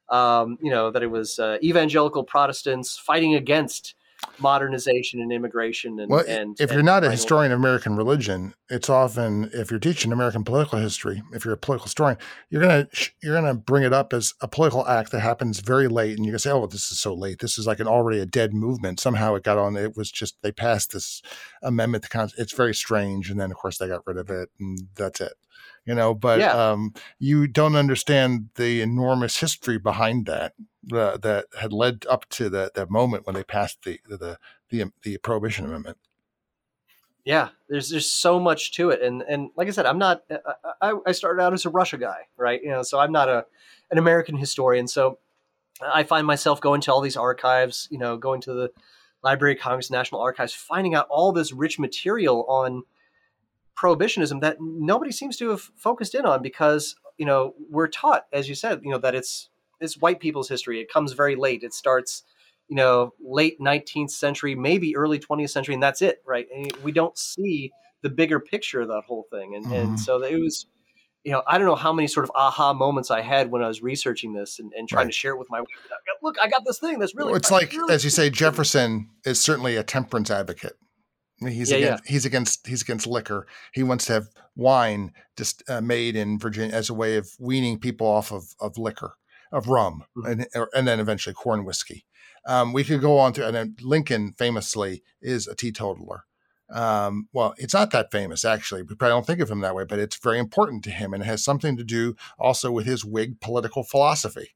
um, you know, that it was uh, evangelical Protestants fighting against modernization and immigration. And, well, and if you're not a historian of American religion, it's often if you're teaching American political history, if you're a political historian, you're gonna you're gonna bring it up as a political act that happens very late, and you're gonna say, "Oh, this is so late. This is like an already a dead movement. Somehow it got on. It was just they passed this amendment. To it's very strange, and then of course they got rid of it, and that's it." you know but yeah. um, you don't understand the enormous history behind that uh, that had led up to that that moment when they passed the the the, the prohibition amendment Yeah, there's there's so much to it, and and like I said, I'm not. I, I started out as a Russia guy, right? You know, so I'm not a an American historian. So I find myself going to all these archives, you know, going to the Library of Congress, National Archives, finding out all this rich material on prohibitionism that nobody seems to have focused in on because you know we're taught, as you said, you know that it's it's white people's history. It comes very late. It starts, you know, late 19th century, maybe early 20th century, and that's it, right? And we don't see the bigger picture of that whole thing, and mm-hmm. and so it was you know, I don't know how many sort of aha moments I had when I was researching this and, and trying right. to share it with my wife. Look, I got this thing that's really. Well, it's like, really as you say, Jefferson is certainly a temperance advocate. he's yeah, against yeah. he's against he's against liquor. He wants to have wine just uh, made in Virginia as a way of weaning people off of, of liquor, of rum, mm-hmm. and and then eventually corn whiskey. Um, we could go on to and Lincoln famously is a teetotaler. Um, well, it's not that famous actually. We probably don't think of him that way, but it's very important to him, and it has something to do also with his Whig political philosophy.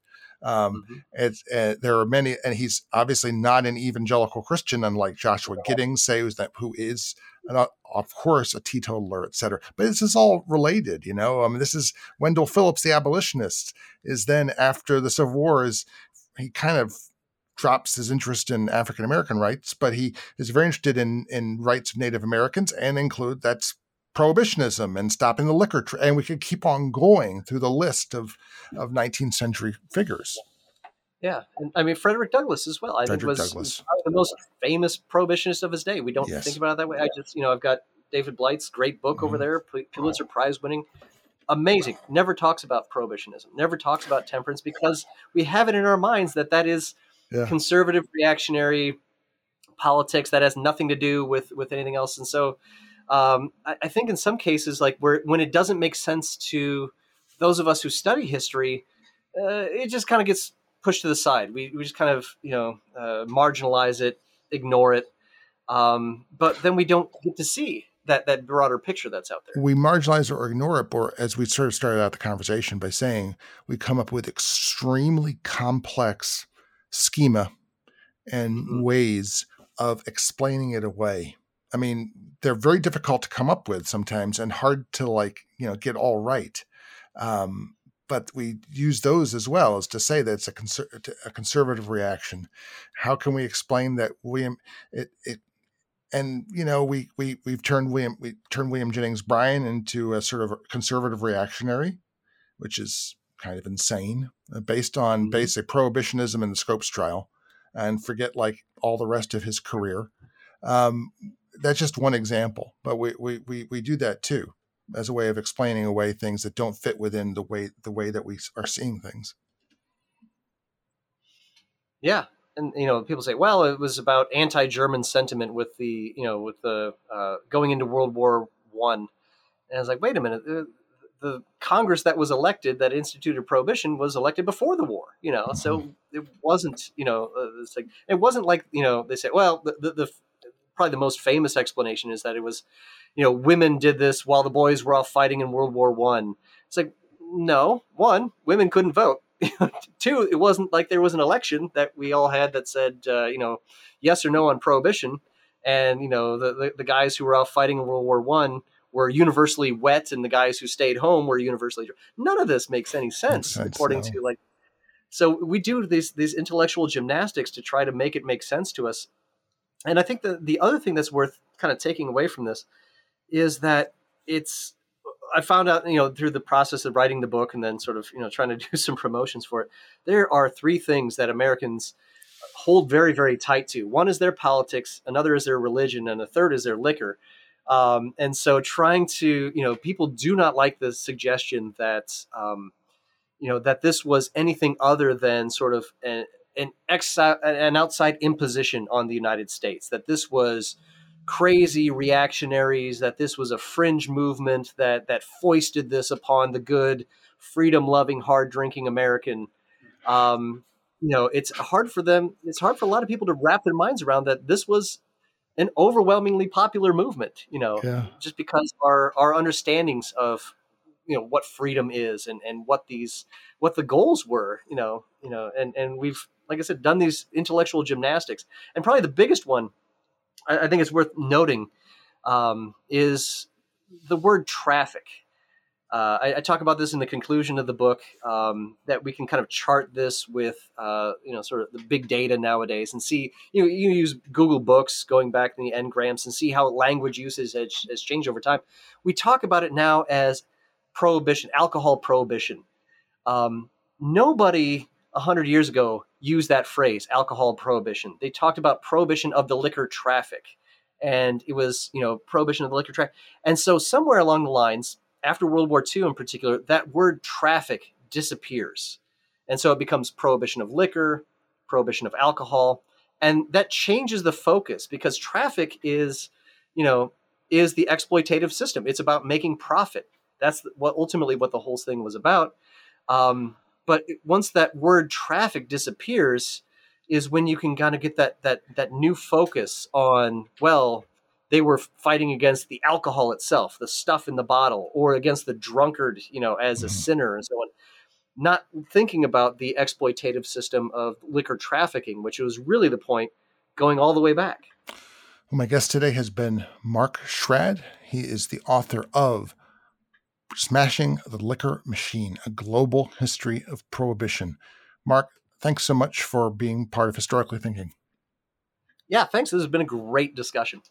Um, mm-hmm. it's, uh, there are many, and he's obviously not an evangelical Christian, unlike Joshua Giddings, say who's that who is, uh, of course, a teetotaler, etc. But this is all related, you know. I mean, this is Wendell Phillips, the abolitionist, is then after the Civil War is he kind of drops his interest in African American rights, but he is very interested in in rights of Native Americans and include that's prohibitionism and stopping the liquor trade. And we could keep on going through the list of of 19th century figures. Yeah, and, I mean Frederick Douglass as well. I Frederick think was the most famous prohibitionist of his day. We don't yes. think about it that way. I just, you know, I've got David Blight's great book mm-hmm. over there, Pulitzer Prize winning. Amazing. Never talks about prohibitionism. Never talks about temperance because we have it in our minds that that is yeah. conservative reactionary politics that has nothing to do with with anything else. And so um, I, I, think in some cases, like where when it doesn't make sense to those of us who study history, uh, it just kind of gets pushed to the side. We, we just kind of you know uh, marginalize it, ignore it, um, but then we don't get to see that that broader picture that's out there. We marginalize or ignore it, or as we sort of started out the conversation by saying, we come up with extremely complex schema and mm-hmm. ways of explaining it away. I mean, they're very difficult to come up with sometimes and hard to like, you know, get all right. Um, but we use those as well as to say that it's a, conser- a conservative reaction. How can we explain that William it, it and you know we we we've turned William we turned William Jennings Bryan into a sort of conservative reactionary, which is kind of insane, uh, based on mm-hmm. basic prohibitionism in the Scopes trial, and forget like all the rest of his career. Um, that's just one example, but we, we we we do that too as a way of explaining away things that don't fit within the way the way that we are seeing things. Yeah, and you know people say, well, it was about anti-German sentiment with the you know with the uh, going into World War One, and I was like, wait a minute, uh, the Congress that was elected that instituted prohibition was elected before the war, you know. Mm-hmm. So it wasn't, you know, uh, it's like it wasn't like you know they say, well, the, the, the probably the most famous explanation is that it was, you know, women did this while the boys were off fighting in World War One. It's like no, one, women couldn't vote. Two, it wasn't like there was an election that we all had that said, uh, you know, yes or no on prohibition, and you know the, the, the guys who were off fighting in World War One were universally wet and the guys who stayed home were universally none of this makes any sense, according no. to like so we do these these intellectual gymnastics to try to make it make sense to us and i think the the other thing that's worth kind of taking away from this is that it's i found out you know through the process of writing the book and then sort of you know trying to do some promotions for it there are three things that americans hold very very tight to. One is their politics another is their religion and the third is their liquor. Um, and so trying to, you know, people do not like the suggestion that, um, you know, that this was anything other than sort of an, an, exi- an outside imposition on the United States, that this was crazy reactionaries, that this was a fringe movement that, that foisted this upon the good, freedom loving, hard drinking American. Um, you know, it's hard for them, it's hard for a lot of people to wrap their minds around that this was an overwhelmingly popular movement, you know, yeah. just because our our understandings of you know what freedom is and and what these what the goals were, you know, you know, and and we've like I said done these intellectual gymnastics, and probably the biggest one I, I think it's worth noting um, is the word traffic. Uh, I, I, talk about this in the conclusion of the book um, that we can kind of chart this with uh, you know sort of the big data nowadays and see you know you use Google Books going back in the ngrams and see how language usage has, has changed over time. We talk about it now as prohibition, alcohol prohibition. Um, nobody a hundred years ago used that phrase, alcohol prohibition. They talked about prohibition of the liquor traffic, and it was you know prohibition of the liquor traffic. And so somewhere along the lines after World War II in particular, that word traffic disappears. And so it becomes prohibition of liquor, prohibition of alcohol. And that changes the focus because traffic is, you know, is the exploitative system. It's about making profit. That's what ultimately what the whole thing was about. Um, but once that word traffic disappears, is when you can kind of get that that that new focus on well they were fighting against the alcohol itself, the stuff in the bottle, or against the drunkard, you know, as a mm-hmm. sinner and so on. Not thinking about the exploitative system of liquor trafficking, which was really the point going all the way back. Well, my guest today has been Mark Schrad. He is the author of Smashing the Liquor Machine, a global history of prohibition. Mark, thanks so much for being part of Historically Thinking. Yeah, thanks. This has been a great discussion.